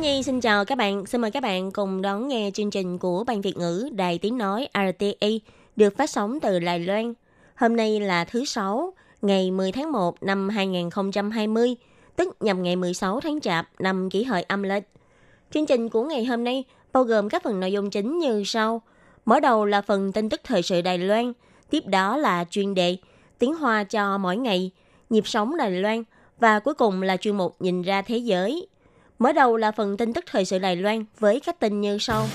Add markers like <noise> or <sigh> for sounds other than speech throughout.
Nhi xin chào các bạn, xin mời các bạn cùng đón nghe chương trình của Ban Việt ngữ Đài Tiếng Nói RTI được phát sóng từ Đài Loan. Hôm nay là thứ Sáu, ngày 10 tháng 1 năm 2020, tức nhằm ngày 16 tháng Chạp năm kỷ hợi âm lịch. Chương trình của ngày hôm nay bao gồm các phần nội dung chính như sau. Mở đầu là phần tin tức thời sự Đài Loan, tiếp đó là chuyên đề tiếng Hoa cho mỗi ngày, nhịp sống Đài Loan và cuối cùng là chuyên mục nhìn ra thế giới. Mở đầu là phần tin tức thời sự Đài Loan với các tin như sau.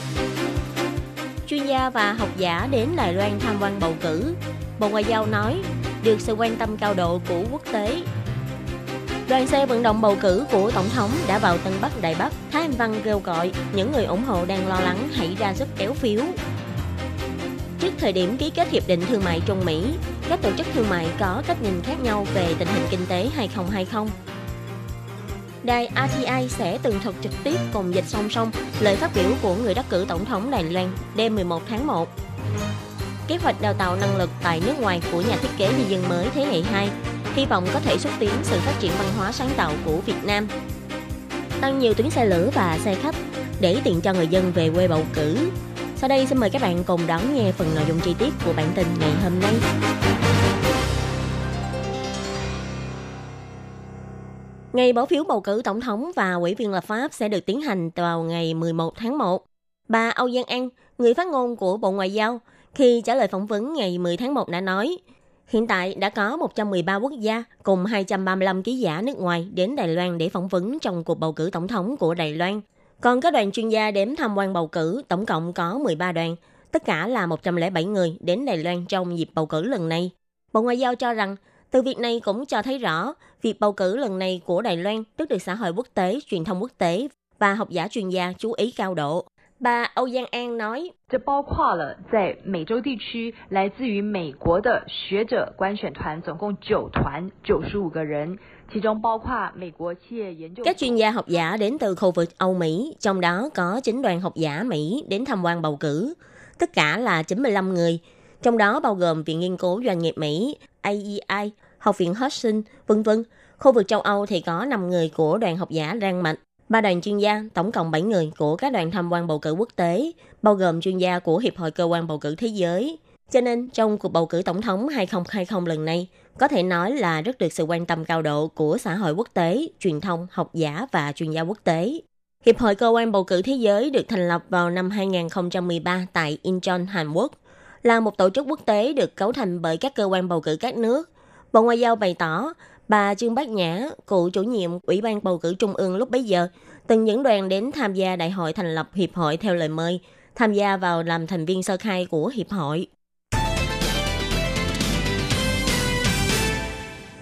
Chuyên gia và học giả đến Đài Loan tham quan bầu cử. Bộ Ngoại giao nói được sự quan tâm cao độ của quốc tế. Đoàn xe vận động bầu cử của Tổng thống đã vào Tân Bắc Đại Bắc. Thái Anh Văn kêu gọi những người ủng hộ đang lo lắng hãy ra sức kéo phiếu. Trước thời điểm ký kết Hiệp định Thương mại Trung Mỹ, các tổ chức thương mại có cách nhìn khác nhau về tình hình kinh tế 2020. Đài RTI sẽ tường thuật trực tiếp cùng dịch song song lời phát biểu của người đắc cử tổng thống Đài Loan đêm 11 tháng 1. Kế hoạch đào tạo năng lực tại nước ngoài của nhà thiết kế di dân mới thế hệ 2 hy vọng có thể xúc tiến sự phát triển văn hóa sáng tạo của Việt Nam. Tăng nhiều tuyến xe lửa và xe khách để tiện cho người dân về quê bầu cử. Sau đây xin mời các bạn cùng đón nghe phần nội dung chi tiết của bản tin ngày hôm nay. Ngày bỏ phiếu bầu cử tổng thống và ủy viên lập pháp sẽ được tiến hành vào ngày 11 tháng 1. Bà Âu Giang An, người phát ngôn của Bộ Ngoại giao, khi trả lời phỏng vấn ngày 10 tháng 1 đã nói, hiện tại đã có 113 quốc gia cùng 235 ký giả nước ngoài đến Đài Loan để phỏng vấn trong cuộc bầu cử tổng thống của Đài Loan. Còn các đoàn chuyên gia đến tham quan bầu cử, tổng cộng có 13 đoàn, tất cả là 107 người đến Đài Loan trong dịp bầu cử lần này. Bộ Ngoại giao cho rằng từ việc này cũng cho thấy rõ, việc bầu cử lần này của Đài Loan rất được xã hội quốc tế, truyền thông quốc tế và học giả chuyên gia chú ý cao độ. Bà Âu Giang An nói, các chuyên gia học giả đến từ khu vực Âu Mỹ, trong đó có chính đoàn học giả Mỹ đến tham quan bầu cử. Tất cả là 95 người, trong đó bao gồm Viện Nghiên cứu Doanh nghiệp Mỹ, AEI, Học viện Hudson, vân vân. Khu vực châu Âu thì có 5 người của đoàn học giả Đan Mạch, ba đoàn chuyên gia, tổng cộng 7 người của các đoàn tham quan bầu cử quốc tế, bao gồm chuyên gia của Hiệp hội Cơ quan Bầu cử Thế giới. Cho nên, trong cuộc bầu cử tổng thống 2020 lần này, có thể nói là rất được sự quan tâm cao độ của xã hội quốc tế, truyền thông, học giả và chuyên gia quốc tế. Hiệp hội Cơ quan Bầu cử Thế giới được thành lập vào năm 2013 tại Incheon, Hàn Quốc, là một tổ chức quốc tế được cấu thành bởi các cơ quan bầu cử các nước. Bộ Ngoại giao bày tỏ, bà Trương Bác Nhã, cựu chủ nhiệm Ủy ban bầu cử Trung ương lúc bấy giờ, từng dẫn đoàn đến tham gia đại hội thành lập Hiệp hội theo lời mời, tham gia vào làm thành viên sơ khai của Hiệp hội.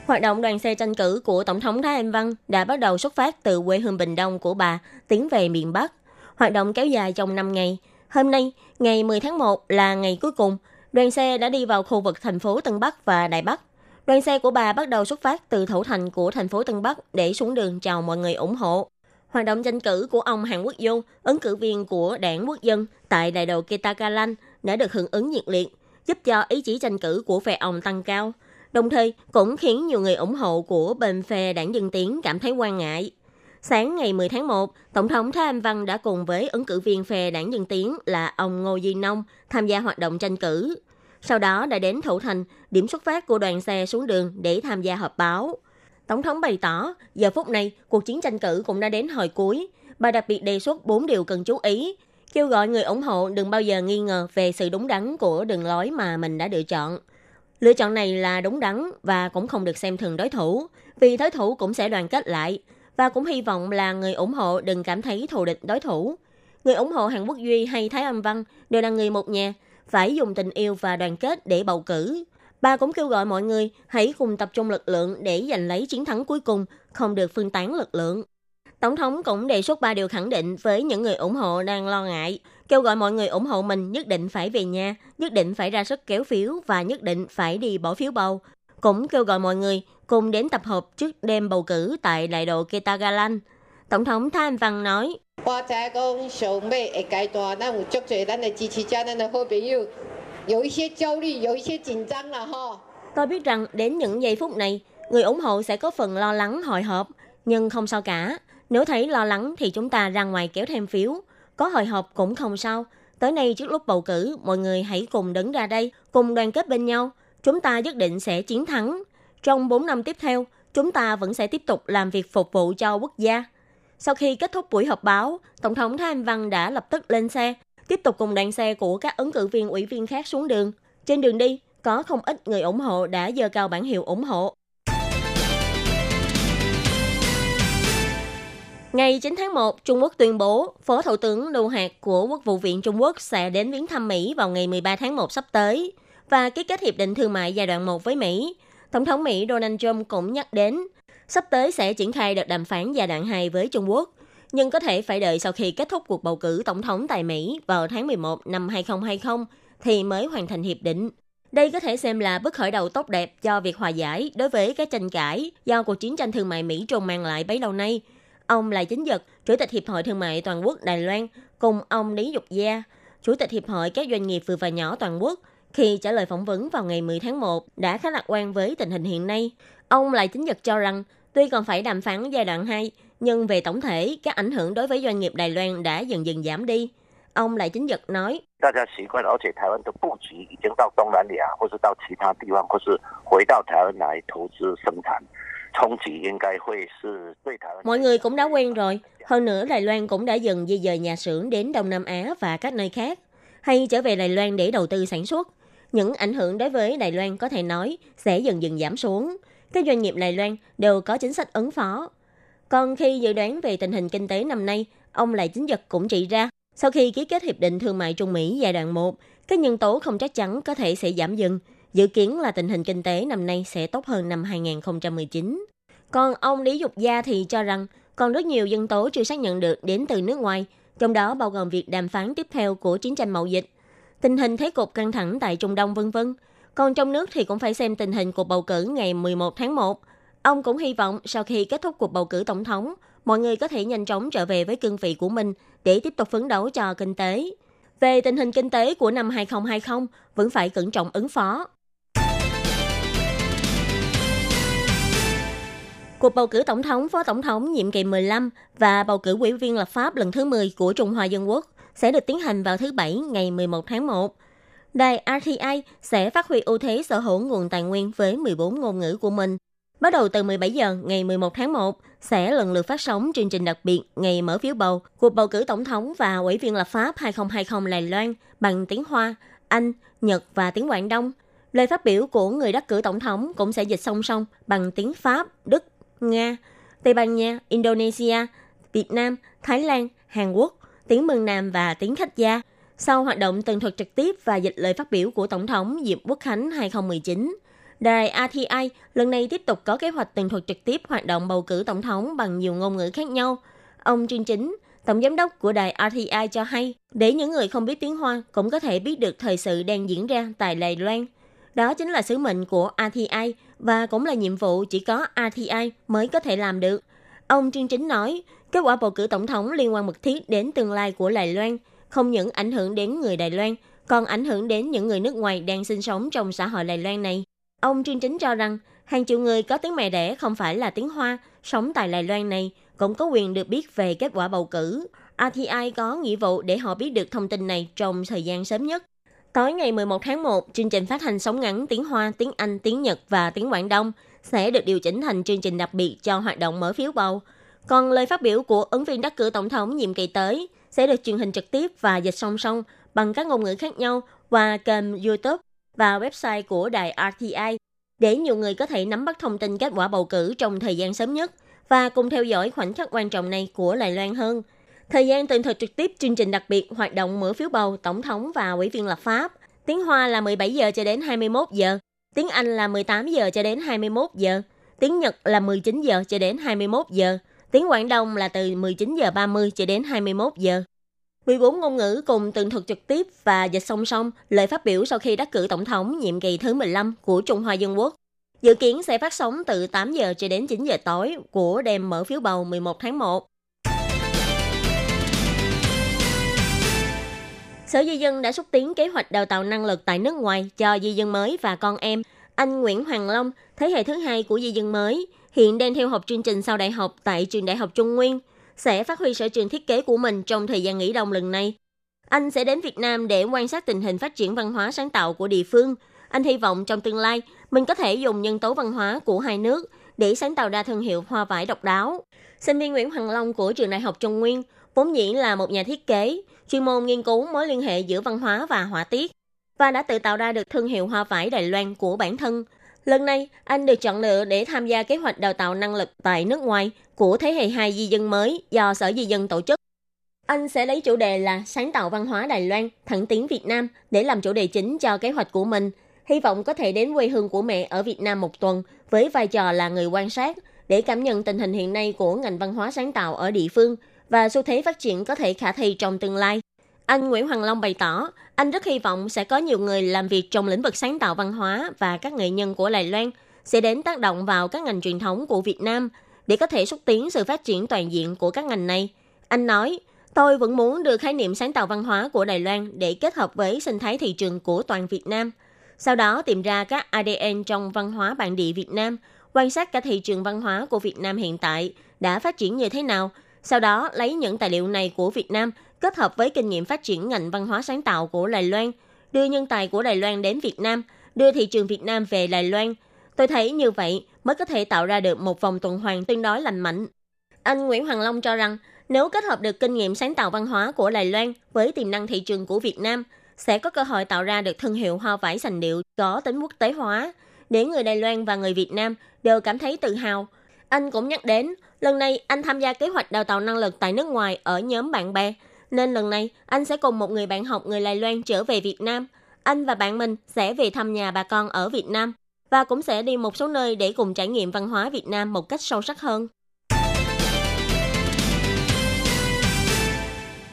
Hoạt động đoàn xe tranh cử của Tổng thống Thái Anh Văn đã bắt đầu xuất phát từ quê hương Bình Đông của bà tiến về miền Bắc. Hoạt động kéo dài trong 5 ngày. Hôm nay, ngày 10 tháng 1 là ngày cuối cùng, đoàn xe đã đi vào khu vực thành phố Tân Bắc và Đại Bắc. Đoàn xe của bà bắt đầu xuất phát từ thủ thành của thành phố Tân Bắc để xuống đường chào mọi người ủng hộ. Hoạt động tranh cử của ông Hàn Quốc Dung, ứng cử viên của đảng quốc dân tại đại đầu Ketagalan đã được hưởng ứng nhiệt liệt, giúp cho ý chí tranh cử của phe ông tăng cao. Đồng thời cũng khiến nhiều người ủng hộ của bên phe đảng Dân Tiến cảm thấy quan ngại. Sáng ngày 10 tháng 1, Tổng thống Thái Anh Văn đã cùng với ứng cử viên phe đảng Dân Tiến là ông Ngô Duy Nông tham gia hoạt động tranh cử. Sau đó đã đến Thủ Thành, điểm xuất phát của đoàn xe xuống đường để tham gia họp báo. Tổng thống bày tỏ, giờ phút này, cuộc chiến tranh cử cũng đã đến hồi cuối. Bà đặc biệt đề xuất 4 điều cần chú ý, kêu gọi người ủng hộ đừng bao giờ nghi ngờ về sự đúng đắn của đường lối mà mình đã lựa chọn. Lựa chọn này là đúng đắn và cũng không được xem thường đối thủ, vì đối thủ cũng sẽ đoàn kết lại. Và cũng hy vọng là người ủng hộ đừng cảm thấy thù địch đối thủ. Người ủng hộ Hàn Quốc Duy hay Thái Âm Văn đều là người một nhà, phải dùng tình yêu và đoàn kết để bầu cử. Bà cũng kêu gọi mọi người hãy cùng tập trung lực lượng để giành lấy chiến thắng cuối cùng, không được phân tán lực lượng. Tổng thống cũng đề xuất ba điều khẳng định với những người ủng hộ đang lo ngại, kêu gọi mọi người ủng hộ mình nhất định phải về nhà, nhất định phải ra sức kéo phiếu và nhất định phải đi bỏ phiếu bầu. Cũng kêu gọi mọi người cùng đến tập hợp trước đêm bầu cử tại đại độ Ketagalan. Tổng thống Tham Văn nói, 我知讲上尾的阶段，咱有足侪咱的支持者，咱的好朋友，有一些焦虑，有一些紧张了哈。 Tôi biết rằng đến những giây phút này, người ủng hộ sẽ có phần lo lắng hồi hộp, nhưng không sao cả. Nếu thấy lo lắng thì chúng ta ra ngoài kéo thêm phiếu. Có hồi hộp cũng không sao. Tới nay trước lúc bầu cử, mọi người hãy cùng đứng ra đây, cùng đoàn kết bên nhau. Chúng ta nhất định sẽ chiến thắng. Trong 4 năm tiếp theo, chúng ta vẫn sẽ tiếp tục làm việc phục vụ cho quốc gia. Sau khi kết thúc buổi họp báo, Tổng thống Thái Anh Văn đã lập tức lên xe, tiếp tục cùng đoàn xe của các ứng cử viên ủy viên khác xuống đường. Trên đường đi, có không ít người ủng hộ đã dơ cao bản hiệu ủng hộ. Ngày 9 tháng 1, Trung Quốc tuyên bố Phó Thủ tướng Lưu Hạc của Quốc vụ viện Trung Quốc sẽ đến viếng thăm Mỹ vào ngày 13 tháng 1 sắp tới và ký kết hiệp định thương mại giai đoạn 1 với Mỹ. Tổng thống Mỹ Donald Trump cũng nhắc đến sắp tới sẽ triển khai đợt đàm phán giai đoạn 2 với Trung Quốc, nhưng có thể phải đợi sau khi kết thúc cuộc bầu cử tổng thống tại Mỹ vào tháng 11 năm 2020 thì mới hoàn thành hiệp định. Đây có thể xem là bước khởi đầu tốt đẹp cho việc hòa giải đối với các tranh cãi do cuộc chiến tranh thương mại Mỹ-Trung mang lại bấy lâu nay. Ông Lại Chính Dật, Chủ tịch Hiệp hội Thương mại Toàn quốc Đài Loan, cùng ông Lý Dục Gia, Chủ tịch Hiệp hội các doanh nghiệp vừa và nhỏ toàn quốc, khi trả lời phỏng vấn vào ngày 10 tháng 1, đã khá lạc quan với tình hình hiện nay. Ông lại chính nhật cho rằng, tuy còn phải đàm phán giai đoạn 2, nhưng về tổng thể, các ảnh hưởng đối với doanh nghiệp Đài Loan đã dần dần giảm đi. Ông Lại Chính Nhật nói, Mọi người cũng đã quen rồi. Hơn nữa, Đài Loan cũng đã dần di dời nhà xưởng đến Đông Nam Á và các nơi khác, hay trở về Đài Loan để đầu tư sản xuất. Những ảnh hưởng đối với Đài Loan có thể nói sẽ dần dần giảm xuống. Các doanh nghiệp Đài Loan đều có chính sách ứng phó. Còn khi dự đoán về tình hình kinh tế năm nay, ông Lại Chính Dật cũng chỉ ra, sau khi ký kết Hiệp định Thương mại Trung Mỹ giai đoạn 1, các nhân tố không chắc chắn có thể sẽ giảm dần. Dự kiến là tình hình kinh tế năm nay sẽ tốt hơn năm 2019. Còn ông Lý Dục Gia thì cho rằng còn rất nhiều dân tố chưa xác nhận được đến từ nước ngoài, trong đó bao gồm việc đàm phán tiếp theo của chiến tranh mậu dịch, tình hình thế cục căng thẳng tại Trung Đông vân vân. Còn trong nước thì cũng phải xem tình hình cuộc bầu cử ngày 11 tháng 1. Ông cũng hy vọng sau khi kết thúc cuộc bầu cử tổng thống, mọi người có thể nhanh chóng trở về với cương vị của mình để tiếp tục phấn đấu cho kinh tế. Về tình hình kinh tế của năm 2020, vẫn phải cẩn trọng ứng phó. Cuộc bầu cử tổng thống, phó tổng thống nhiệm kỳ 15 và bầu cử ủy viên lập pháp lần thứ 10 của Trung Hoa Dân Quốc sẽ được tiến hành vào thứ Bảy ngày 11 tháng 1. Đài RTI sẽ phát huy ưu thế sở hữu nguồn tài nguyên với 14 ngôn ngữ của mình. Bắt đầu từ 17 giờ ngày 11 tháng 1 sẽ lần lượt phát sóng chương trình đặc biệt ngày mở phiếu bầu cuộc bầu cử tổng thống và ủy viên lập pháp 2020 Đài Loan bằng tiếng Hoa, Anh, Nhật và tiếng Quảng Đông. Lời phát biểu của người đắc cử tổng thống cũng sẽ dịch song song bằng tiếng Pháp, Đức, Nga, Tây Ban Nha, Indonesia, Việt Nam, Thái Lan, Hàn Quốc, tiếng mừng Nam và tiếng khách gia. Sau hoạt động tường thuật trực tiếp và dịch lời phát biểu của Tổng thống Diệp Quốc khánh 2019, Đài RTI lần này tiếp tục có kế hoạch tường thuật trực tiếp hoạt động bầu cử tổng thống bằng nhiều ngôn ngữ khác nhau. Ông Trương Chính, Tổng giám đốc của đài RTI cho hay, để những người không biết tiếng Hoa cũng có thể biết được thời sự đang diễn ra tại Đài Loan. Đó chính là sứ mệnh của RTI và cũng là nhiệm vụ chỉ có RTI mới có thể làm được. Ông Trương Chính nói, kết quả bầu cử tổng thống liên quan mật thiết đến tương lai của Đài Loan, không những ảnh hưởng đến người Đài Loan, còn ảnh hưởng đến những người nước ngoài đang sinh sống trong xã hội Đài Loan này. Ông Trương Chính cho rằng, hàng triệu người có tiếng mẹ đẻ không phải là tiếng Hoa, sống tại Đài Loan này cũng có quyền được biết về kết quả bầu cử. RTI có nghĩa vụ để họ biết được thông tin này trong thời gian sớm nhất. Tối ngày 11 tháng 1, chương trình phát hành sóng ngắn tiếng Hoa, tiếng Anh, tiếng Nhật và tiếng Quảng Đông sẽ được điều chỉnh thành chương trình đặc biệt cho hoạt động mở phiếu bầu. Còn lời phát biểu của ứng viên đắc cử tổng thống nhiệm kỳ tới sẽ được truyền hình trực tiếp và dịch song song bằng các ngôn ngữ khác nhau qua kênh YouTube và website của đài RTI để nhiều người có thể nắm bắt thông tin kết quả bầu cử trong thời gian sớm nhất và cùng theo dõi khoảnh khắc quan trọng này của Đài Loan hơn. Thời gian tường thuật trực tiếp chương trình đặc biệt hoạt động mở phiếu bầu tổng thống và ủy viên lập pháp. Tiếng Hoa là 17 giờ cho đến 21 giờ, tiếng Anh là 18 giờ cho đến 21 giờ, tiếng Nhật là 19 giờ cho đến 21 giờ, Tiếng Quảng Đông là từ 19 giờ 30 cho đến 21 giờ. 14 ngôn ngữ cùng tường thuật trực tiếp và dịch song song lời phát biểu sau khi đắc cử tổng thống nhiệm kỳ thứ 15 của Trung Hoa Dân Quốc. Dự kiến sẽ phát sóng từ 8 giờ cho đến 9 giờ tối của đêm mở phiếu bầu 11 tháng 1. Sở Di dân đã xúc tiến kế hoạch đào tạo năng lực tại nước ngoài cho di dân mới và con em. Anh Nguyễn Hoàng Long, thế hệ thứ hai của di dân mới, hiện đang theo học chương trình sau đại học tại trường Đại học Trung Nguyên, sẽ phát huy sở trường thiết kế của mình trong thời gian nghỉ đông lần này. Anh sẽ đến Việt Nam để quan sát tình hình phát triển văn hóa sáng tạo của địa phương. Anh hy vọng trong tương lai, mình có thể dùng nhân tố văn hóa của hai nước để sáng tạo ra thương hiệu hoa vải độc đáo. Sinh viên Nguyễn Hoàng Long của trường Đại học Trung Nguyên vốn dĩ là một nhà thiết kế, chuyên môn nghiên cứu mối liên hệ giữa văn hóa và họa tiết và đã tự tạo ra được thương hiệu hoa vải Đài Loan của bản thân. Lần này, anh được chọn lựa để tham gia kế hoạch đào tạo năng lực tại nước ngoài của thế hệ 2 di dân mới do Sở Di dân tổ chức. Anh sẽ lấy chủ đề là sáng tạo văn hóa Đài Loan, thẳng tiến Việt Nam để làm chủ đề chính cho kế hoạch của mình. Hy vọng có thể đến quê hương của mẹ ở Việt Nam một tuần với vai trò là người quan sát để cảm nhận tình hình hiện nay của ngành văn hóa sáng tạo ở địa phương và xu thế phát triển có thể khả thi trong tương lai. Anh Nguyễn Hoàng Long bày tỏ, anh rất hy vọng sẽ có nhiều người làm việc trong lĩnh vực sáng tạo văn hóa và các nghệ nhân của Đài Loan sẽ đến tác động vào các ngành truyền thống của Việt Nam để có thể xúc tiến sự phát triển toàn diện của các ngành này. Anh nói, tôi vẫn muốn đưa khái niệm sáng tạo văn hóa của Đài Loan để kết hợp với sinh thái thị trường của toàn Việt Nam. Sau đó tìm ra các ADN trong văn hóa bản địa Việt Nam, quan sát cả thị trường văn hóa của Việt Nam hiện tại đã phát triển như thế nào. Sau đó lấy những tài liệu này của Việt Nam kết hợp với kinh nghiệm phát triển ngành văn hóa sáng tạo của Đài Loan, đưa nhân tài của Đài Loan đến Việt Nam, đưa thị trường Việt Nam về Đài Loan. Tôi thấy như vậy mới có thể tạo ra được một vòng tuần hoàn tương đối lành mạnh. Anh Nguyễn Hoàng Long cho rằng, nếu kết hợp được kinh nghiệm sáng tạo văn hóa của Đài Loan với tiềm năng thị trường của Việt Nam, sẽ có cơ hội tạo ra được thương hiệu hoa vải sành điệu có tính quốc tế hóa, để người Đài Loan và người Việt Nam đều cảm thấy tự hào. Anh cũng nhắc đến, lần này anh tham gia kế hoạch đào tạo năng lực tại nước ngoài ở nhóm bạn bè, nên lần này anh sẽ cùng một người bạn học người Đài Loan trở về Việt Nam. Anh và bạn mình sẽ về thăm nhà bà con ở Việt Nam và cũng sẽ đi một số nơi để cùng trải nghiệm văn hóa Việt Nam một cách sâu sắc hơn.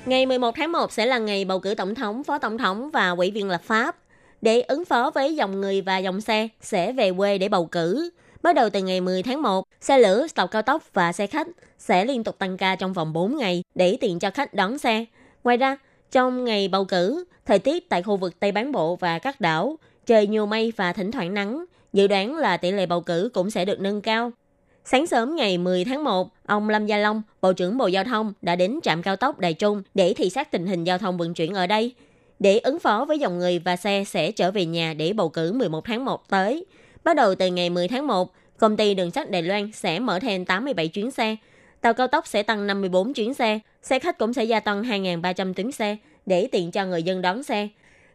Ngày 11 tháng 1 sẽ là ngày bầu cử tổng thống, phó tổng thống và ủy viên lập pháp. Để ứng phó với dòng người và dòng xe sẽ về quê để bầu cử. Bắt đầu từ ngày 10 tháng 1, xe lửa, tàu cao tốc và xe khách sẽ liên tục tăng ca trong vòng 4 ngày để tiện cho khách đón xe. Ngoài ra, trong ngày bầu cử, thời tiết tại khu vực Tây Bán Bộ và các đảo, trời nhiều mây và thỉnh thoảng nắng, dự đoán là tỷ lệ bầu cử cũng sẽ được nâng cao. Sáng sớm ngày 10 tháng 1, ông Lâm Gia Long, Bộ trưởng Bộ Giao thông đã đến trạm cao tốc Đài Trung để thị sát tình hình giao thông vận chuyển ở đây. Để ứng phó với dòng người và xe sẽ trở về nhà để bầu cử 11 tháng 1 tới. Bắt đầu từ ngày 10 tháng 1, công ty đường sắt Đài Loan sẽ mở thêm 87 chuyến xe. Tàu cao tốc sẽ tăng 54 chuyến xe, xe khách cũng sẽ gia tăng 2.300 tuyến xe để tiện cho người dân đón xe.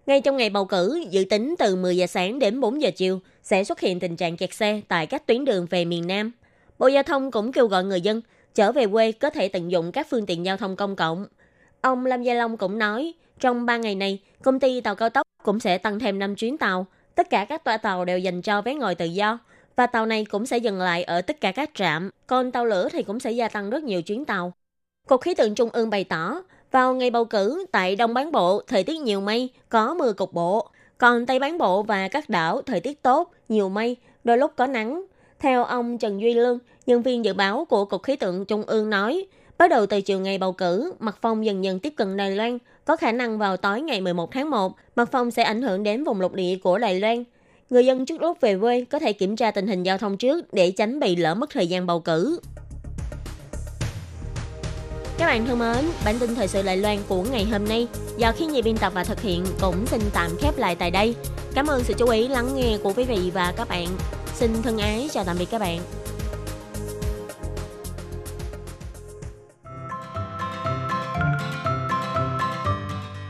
Ngay trong ngày bầu cử, dự tính từ 10 giờ sáng đến 4 giờ chiều sẽ xuất hiện tình trạng kẹt xe tại các tuyến đường về miền Nam. Bộ Giao thông cũng kêu gọi người dân trở về quê có thể tận dụng các phương tiện giao thông công cộng. Ông Lâm Gia Long cũng nói, trong 3 ngày này, công ty tàu cao tốc cũng sẽ tăng thêm 5 chuyến tàu. Tất cả các toa tàu đều dành cho vé ngồi tự do và tàu này cũng sẽ dừng lại ở tất cả các trạm, còn tàu lửa thì cũng sẽ gia tăng rất nhiều chuyến tàu. Cục khí tượng Trung ương bày tỏ, vào ngày bầu cử tại Đông Bán Bộ, thời tiết nhiều mây, có mưa cục bộ. Còn Tây Bán Bộ và các đảo, thời tiết tốt, nhiều mây, đôi lúc có nắng. Theo ông Trần Duy Lương, nhân viên dự báo của Cục Khí tượng Trung ương nói, bắt đầu từ chiều ngày bầu cử, mặt phong dần dần tiếp cận Đài Loan, có khả năng vào tối ngày 11 tháng 1, mặt phong sẽ ảnh hưởng đến vùng lục địa của Đài Loan. Người dân trước lúc về quê có thể kiểm tra tình hình giao thông trước để tránh bị lỡ mất thời gian bầu cử. Các bạn thân mến, bản tin thời sự lại Loan của ngày hôm nay do khi nhi biên tập và thực hiện cũng xin tạm khép lại tại đây. Cảm ơn sự chú ý lắng nghe của quý vị và các bạn. Xin thân ái chào tạm biệt các bạn.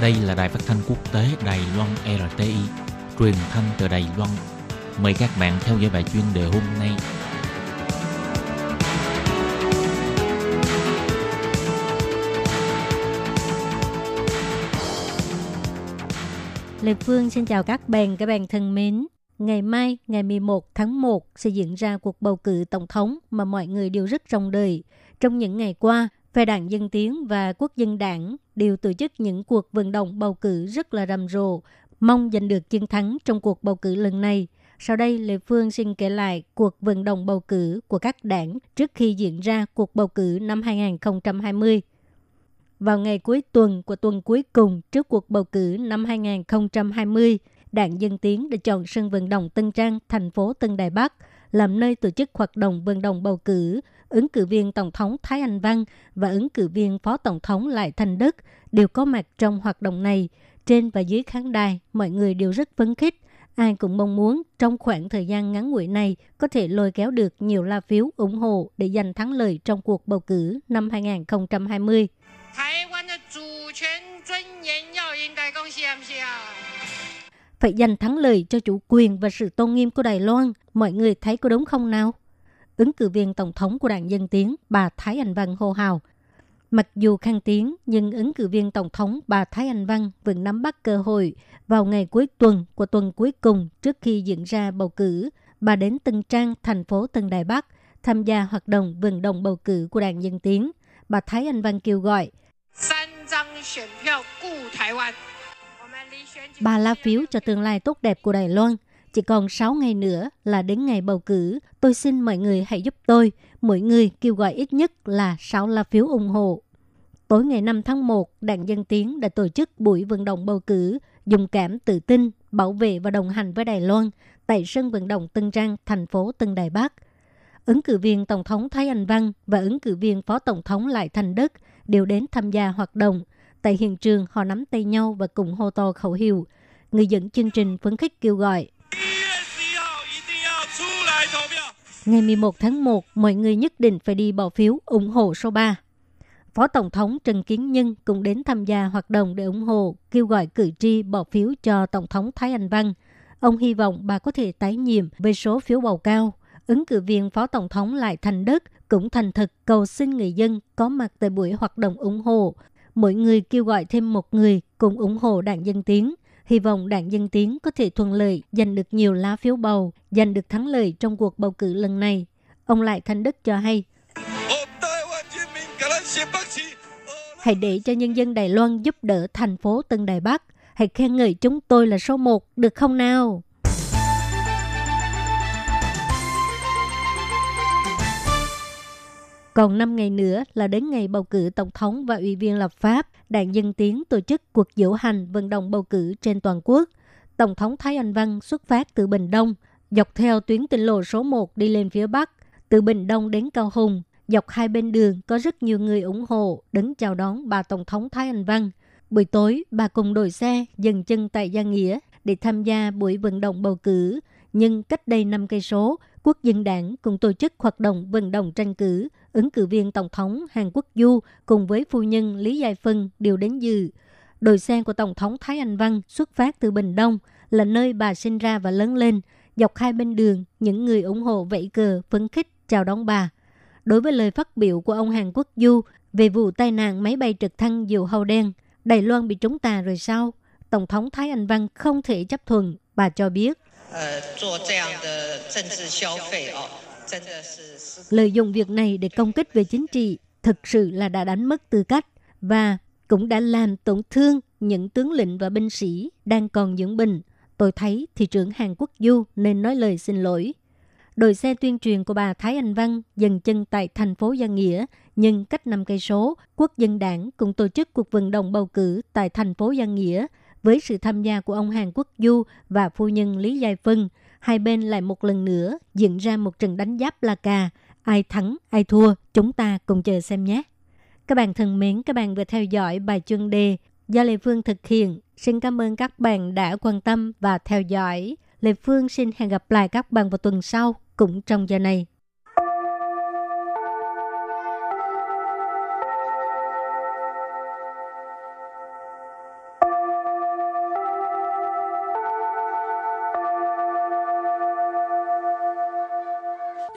Đây là đài phát thanh quốc tế Đài Loan RTI, truyền thanh từ Đài Loan. Mời các bạn theo dõi bài chuyên đề hôm nay. Lê Phương xin chào các bạn, các bạn thân mến. Ngày mai, ngày 11 tháng 1 sẽ diễn ra cuộc bầu cử tổng thống mà mọi người đều rất trông đợi. Trong những ngày qua, Phe đảng Dân Tiến và Quốc dân đảng đều tổ chức những cuộc vận động bầu cử rất là rầm rộ, mong giành được chiến thắng trong cuộc bầu cử lần này. Sau đây, Lê Phương xin kể lại cuộc vận động bầu cử của các đảng trước khi diễn ra cuộc bầu cử năm 2020. Vào ngày cuối tuần của tuần cuối cùng trước cuộc bầu cử năm 2020, Đảng Dân Tiến đã chọn sân vận động Tân Trang, thành phố Tân Đài Bắc làm nơi tổ chức hoạt động vận động bầu cử ứng cử viên Tổng thống Thái Anh Văn và ứng cử viên Phó Tổng thống Lại Thành Đức đều có mặt trong hoạt động này. Trên và dưới khán đài, mọi người đều rất phấn khích. Ai cũng mong muốn trong khoảng thời gian ngắn ngủi này có thể lôi kéo được nhiều la phiếu ủng hộ để giành thắng lợi trong cuộc bầu cử năm 2020. Phải giành thắng lợi cho chủ quyền và sự tôn nghiêm của Đài Loan. Mọi người thấy có đúng không nào? Ứng cử viên tổng thống của đảng Dân Tiến, bà Thái Anh Văn hô hào. Mặc dù khăn tiếng, nhưng ứng cử viên tổng thống bà Thái Anh Văn vẫn nắm bắt cơ hội vào ngày cuối tuần của tuần cuối cùng trước khi diễn ra bầu cử. Bà đến Tân Trang, thành phố Tân Đài Bắc, tham gia hoạt động vận động bầu cử của đảng Dân Tiến. Bà Thái Anh Văn kêu gọi ba lá phiếu cho tương lai tốt đẹp của Đài Loan – chỉ còn 6 ngày nữa là đến ngày bầu cử. Tôi xin mọi người hãy giúp tôi. Mỗi người kêu gọi ít nhất là 6 lá phiếu ủng hộ. Tối ngày 5 tháng 1, Đảng Dân Tiến đã tổ chức buổi vận động bầu cử, dùng cảm tự tin, bảo vệ và đồng hành với Đài Loan tại sân vận động Tân Trang, thành phố Tân Đài Bắc. Ứng cử viên Tổng thống Thái Anh Văn và ứng cử viên Phó Tổng thống Lại Thành Đức đều đến tham gia hoạt động. Tại hiện trường, họ nắm tay nhau và cùng hô to khẩu hiệu. Người dẫn chương trình phấn khích kêu gọi Ngày 11 tháng 1, mọi người nhất định phải đi bỏ phiếu ủng hộ số 3. Phó Tổng thống Trần Kiến Nhân cũng đến tham gia hoạt động để ủng hộ, kêu gọi cử tri bỏ phiếu cho Tổng thống Thái Anh Văn. Ông hy vọng bà có thể tái nhiệm với số phiếu bầu cao. Ứng cử viên Phó Tổng thống Lại Thành Đức cũng thành thực cầu xin người dân có mặt tại buổi hoạt động ủng hộ. Mỗi người kêu gọi thêm một người cùng ủng hộ đảng Dân Tiến hy vọng đảng Dân Tiến có thể thuận lợi giành được nhiều lá phiếu bầu, giành được thắng lợi trong cuộc bầu cử lần này. Ông Lại Thanh Đức cho hay. Hãy để cho nhân dân Đài Loan giúp đỡ thành phố Tân Đài Bắc. Hãy khen ngợi chúng tôi là số một, được không nào? Còn 5 ngày nữa là đến ngày bầu cử tổng thống và ủy viên lập pháp, Đảng Dân Tiến tổ chức cuộc diễu hành vận động bầu cử trên toàn quốc. Tổng thống Thái Anh Văn xuất phát từ Bình Đông, dọc theo tuyến tỉnh lộ số 1 đi lên phía Bắc, từ Bình Đông đến Cao Hùng. Dọc hai bên đường có rất nhiều người ủng hộ đứng chào đón bà Tổng thống Thái Anh Văn. Buổi tối, bà cùng đội xe dừng chân tại Gia Nghĩa để tham gia buổi vận động bầu cử. Nhưng cách đây 5 cây số, Quốc dân đảng cũng tổ chức hoạt động vận động tranh cử ứng cử viên Tổng thống Hàn Quốc Du cùng với phu nhân Lý Giai Phân đều đến dự. Đội xe của Tổng thống Thái Anh Văn xuất phát từ Bình Đông, là nơi bà sinh ra và lớn lên. Dọc hai bên đường, những người ủng hộ vẫy cờ, phấn khích, chào đón bà. Đối với lời phát biểu của ông Hàn Quốc Du về vụ tai nạn máy bay trực thăng diều hâu đen, Đài Loan bị trúng tà rồi sao? Tổng thống Thái Anh Văn không thể chấp thuận, bà cho biết. Lợi dụng việc này để công kích về chính trị thực sự là đã đánh mất tư cách và cũng đã làm tổn thương những tướng lĩnh và binh sĩ đang còn dưỡng bình. Tôi thấy thị trưởng Hàn Quốc Du nên nói lời xin lỗi. Đội xe tuyên truyền của bà Thái Anh Văn dừng chân tại thành phố Giang Nghĩa, nhưng cách 5 cây số, Quốc dân đảng cũng tổ chức cuộc vận động bầu cử tại thành phố Giang Nghĩa với sự tham gia của ông Hàn Quốc Du và phu nhân Lý Giai Phân – hai bên lại một lần nữa diễn ra một trận đánh giáp la cà. Ai thắng, ai thua, chúng ta cùng chờ xem nhé. Các bạn thân mến, các bạn vừa theo dõi bài chuyên đề do Lê Phương thực hiện. Xin cảm ơn các bạn đã quan tâm và theo dõi. Lê Phương xin hẹn gặp lại các bạn vào tuần sau cũng trong giờ này.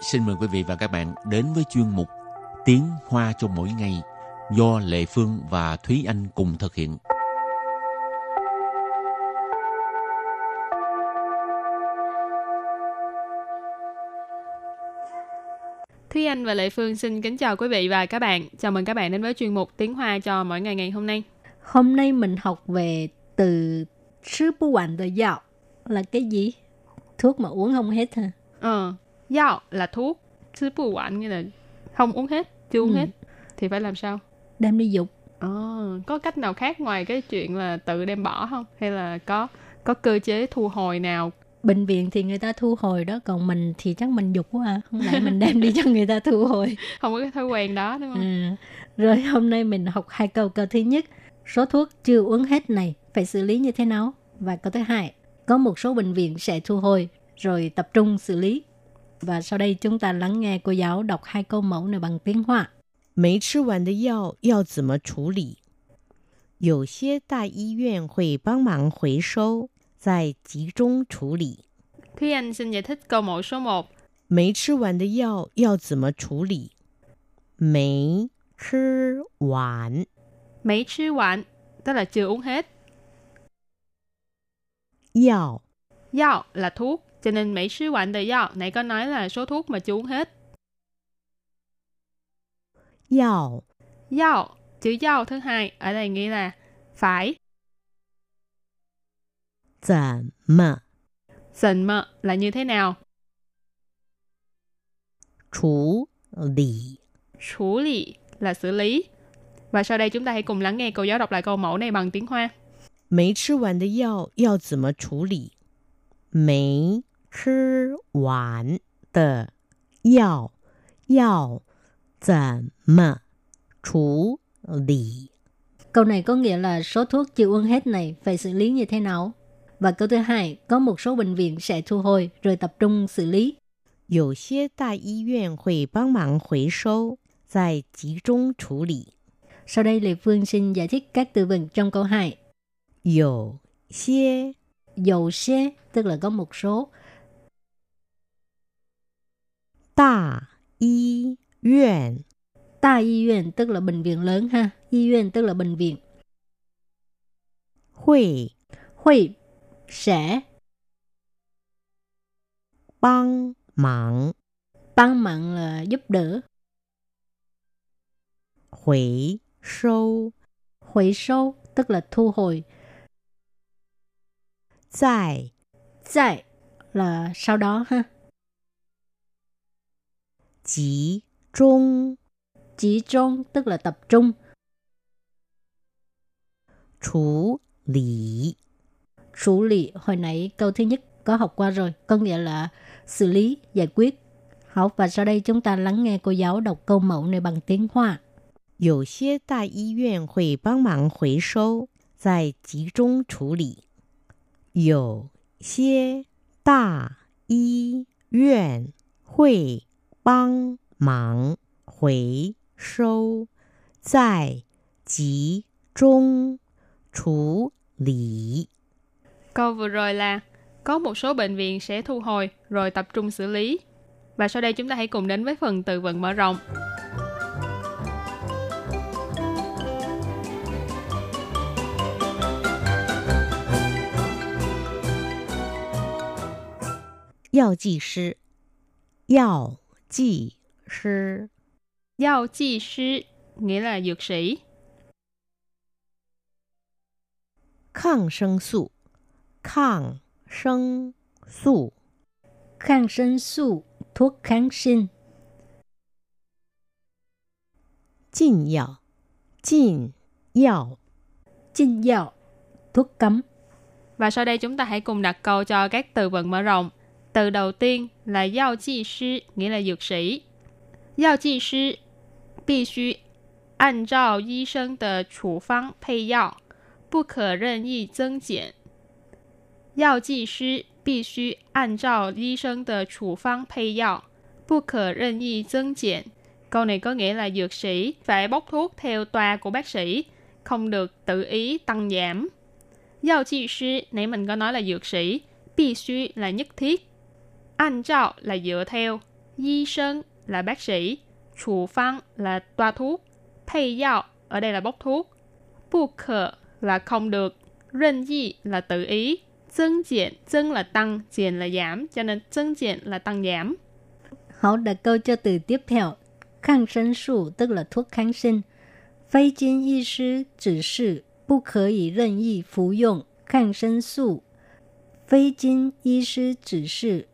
Xin mời quý vị và các bạn đến với chuyên mục Tiếng Hoa cho mỗi ngày do Lệ Phương và Thúy Anh cùng thực hiện. Thúy Anh và Lệ Phương xin kính chào quý vị và các bạn. Chào mừng các bạn đến với chuyên mục Tiếng Hoa cho mỗi ngày ngày hôm nay. Hôm nay mình học về từ sư bù quản de yào là cái gì? Thuốc mà uống không hết hả? Ờ, yào là thuốc, chứ bù quản nghĩa là không uống hết, chưa uống Ừ. hết. Thì phải làm sao? Đem đi dục. Ờ, có cách nào khác ngoài cái chuyện là tự đem bỏ không? Hay là có có cơ chế thu hồi nào? Bệnh viện thì người ta thu hồi đó, còn mình thì chắc mình dục quá à. Không lẽ mình đem đi cho người ta thu hồi. <laughs> Không có cái thói quen đó đúng không? À, rồi hôm nay mình học hai câu. Câu thứ nhất, số thuốc chưa uống hết này phải xử lý như thế nào? Và câu thứ hai, có một số bệnh viện sẽ thu hồi rồi tập trung xử lý. Và sau đây chúng ta lắng nghe cô giáo đọc hai câu mẫu này bằng tiếng Hoa. 没吃完的药要怎么处理？有些大医院会帮忙回收，再集中处理。 Thúy Anh xin giải thích câu mẫu số 1. 没吃完的药要怎么处理？没吃完 Mấy chứ quản, tức là chưa uống hết. 药 Yao là thuốc, cho nên mấy sư quản đời yao nãy có nói là số thuốc mà chưa uống hết. 药 Yao, chữ yao thứ hai ở đây nghĩa là phải. 怎么 Sình mờ là như thế nào? 处理？ 处lý là xử lý. Và sau đây chúng ta hãy cùng lắng nghe cô giáo đọc lại câu mẫu này bằng tiếng Hoa. 没吃完的药要怎么处理？没 吃完的药要怎么处理？ Câu này có nghĩa là số thuốc chưa uống hết này phải xử lý như thế nào? Và câu thứ hai, có một số bệnh viện sẽ thu hồi rồi tập trung xử lý. 有些大医院会帮忙回收，再集中处理。 Sau đây Lê Phương xin giải thích các từ vựng trong câu 2. 有些 Dầu xe tức là có một số. Đà y viện. Đà y viện tức là bệnh viện lớn ha. Y viện tức là bệnh viện. Hội. Hội sẽ. Băng mạng. Băng mạng là giúp đỡ. Hồi sâu. Hồi sâu tức là thu hồi. Tại. Tại là sau đó ha 集中 Chỉ trung tức là tập trung. 处理。 Xử lý hồi nãy câu thứ nhất có học qua rồi. Có nghĩa là xử lý, giải quyết. Học và sau đây chúng ta lắng nghe cô giáo đọc câu mẫu này bằng tiếng Hoa. 有些大医院会帮忙回收，再集中处理。有些大医院会 帮忙回收，再集中处理。 Câu vừa rồi là có một số bệnh viện sẽ thu hồi rồi tập trung xử lý. Và sau đây chúng ta hãy cùng đến với phần từ vựng mở rộng. 药剂师，药 剂师， Giao chi sư nghĩa là dược sĩ. 抗生素，抗生素， Kháng sinh素, thuốc kháng sinh. 禁药，禁药。 Chinh dạo, thuốc cấm. Và sau đây chúng ta hãy cùng đặt câu cho các từ vựng mở rộng. Từ đầu tiên là giao chi sư nghĩa là dược sĩ. Giao chi sư 必须按照医生的处方配药，不可任意增减。药剂师 必须按照医生的处方配药，不可任意增减. Câu này có nghĩa là dược sĩ phải bốc thuốc theo toa của bác sĩ, không được tự ý tăng giảm. Giao chi sư, nãy mình có nói là dược sĩ,必须là nhất thiết, 按照là dựa theo, y sinh là bác sĩ, chủ phương là toa thuốc, thay药ở đây là bốc thuốc, bu khờ là không được,任意là tự ý,增减,增là tăng,减là giảm, cho nên增减là tăng giảm. Hậu đặt câu cho từ tiếp theo. Kháng sinh素 tức là thuốc kháng sinh. Phế kinh y sư chỉ sự, 不可以任意服用抗生素。非经医师指示，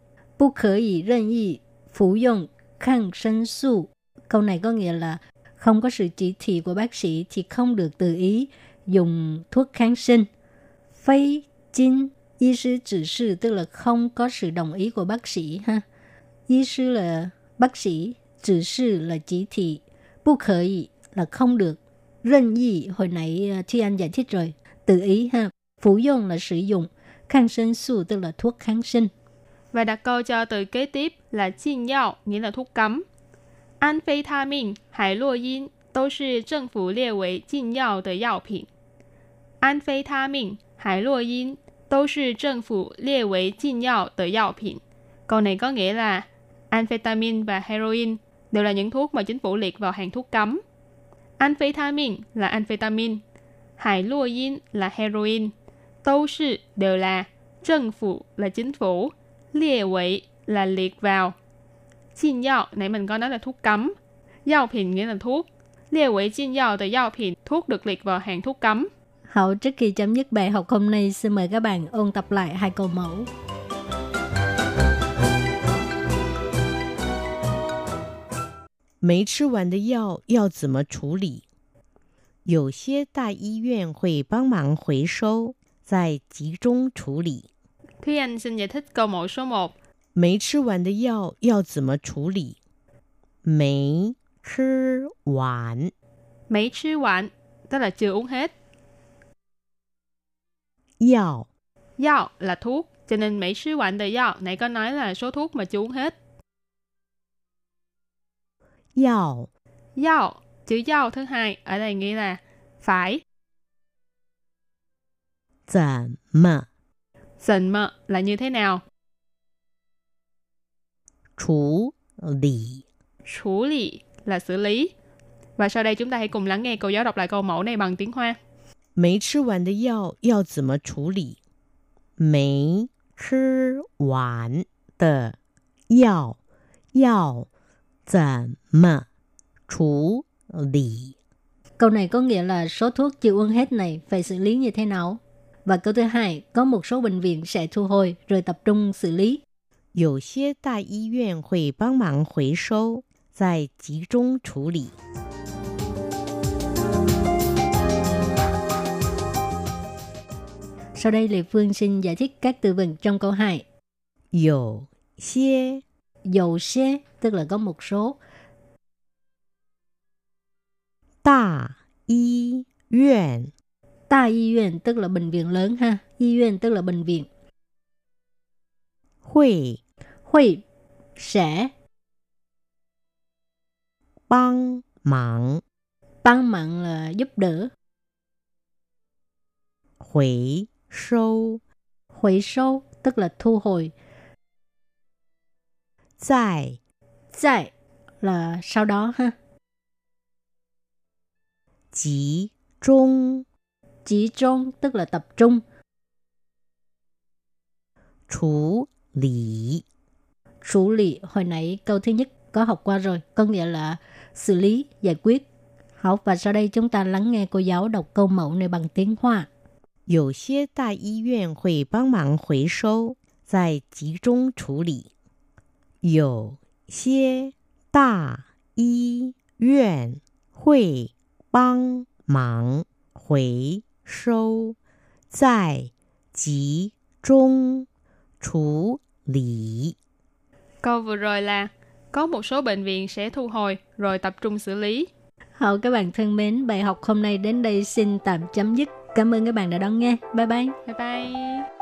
不可以任意服用抗生素. Câu này có nghĩa là không có sự chỉ thị của bác sĩ thì không được tự ý dùng thuốc kháng sinh. Phế kinh y sư chỉ sư tức là không có sự đồng ý của bác sĩ ha. Y sư là bác sĩ, chỉ sư là chỉ thị, bu khởi là không được.任意hồi nãy à, Thi Anh giải thích rồi, tự ý ha. Phục dụng là sử dụng, kháng sinh素tức là thuốc kháng sinh. Và đặt câu cho từ kế tiếp là禁药, nghĩa là thuốc cấm. Amphetamine, hải洛因都是政府列为禁药的药品。Amphetamine, 海洛因都是政府列为禁药的药品. Câu này có nghĩa là amphetamine và heroin đều là những thuốc mà chính phủ liệt vào hàng thuốc cấm. Amphetamine là amphetamine, hải lua yin là heroin, đâu sư đều là,政phủ là chính phủ, liệt quỷ là liệt vào. Xin yào, nãy mình có nói là thuốc cấm. Yào品 nghĩa là thuốc. Liệt quỷ xin yào từ yào品, thuốc được liệt vào hàng thuốc cấm. Hậu trước khi chấm dứt bài học hôm nay, xin mời các bạn ôn tập lại hai câu mẫu. 没吃完的药要怎么处理？有些大医院会帮忙回收，再集中处理。 Thúy Anh xin giải thích câu mẫu số 1. 没吃完的药要怎么处理？没吃完 Mấy chứ quản, tức là chưa uống hết. 药 Yao là thuốc, cho nên mấy sứ quản từ yao nãy có nói là số thuốc mà chưa uống hết. 药 Yao, chữ yao thứ hai ở đây nghĩa là phải. 怎么 Dần mờ là như thế nào? 处理？ 处lý là xử lý. Và sau đây chúng ta hãy cùng lắng nghe cô giáo đọc lại câu mẫu này bằng tiếng Hoa. 没吃完的药要怎么处理？没吃完的药要怎么处理？ Câu này có nghĩa là số thuốc chưa uống hết này phải xử lý như thế nào? Và câu thứ hai, có một số bệnh viện sẽ thu hồi rồi tập trung xử lý. 有些大医院会帮忙回收，再集中处理。 Sau đây Lê Phương xin giải thích các từ vựng trong câu 2. 有些 Dầu xe tức là có một số. 大医院 Ta y viện tức là bệnh viện lớn ha. Y viện tức là bệnh viện. Hội. Hội. Sẽ. Băng mạng. Băng mạng là giúp đỡ. Hủy sâu. Hủy sâu tức là thu hồi. Tại. Tại là sau đó ha. Chí trung Chỉ trung tức là tập trung. 处理。 Xử lý hồi nãy câu thứ nhất có học qua rồi. Có nghĩa là xử lý, giải quyết. Học và sau đây chúng ta lắng nghe cô giáo đọc câu mẫu này bằng tiếng Hoa. 有些大医院会帮忙回收，再集中处理。有些大医院会帮忙回 收，再集中处理。 Câu vừa rồi là có một số bệnh viện sẽ thu hồi rồi tập trung xử lý. Hậu các bạn thân mến, bài học hôm nay đến đây xin tạm chấm dứt. Cảm ơn các bạn đã đón nghe. Bye bye. Bye bye.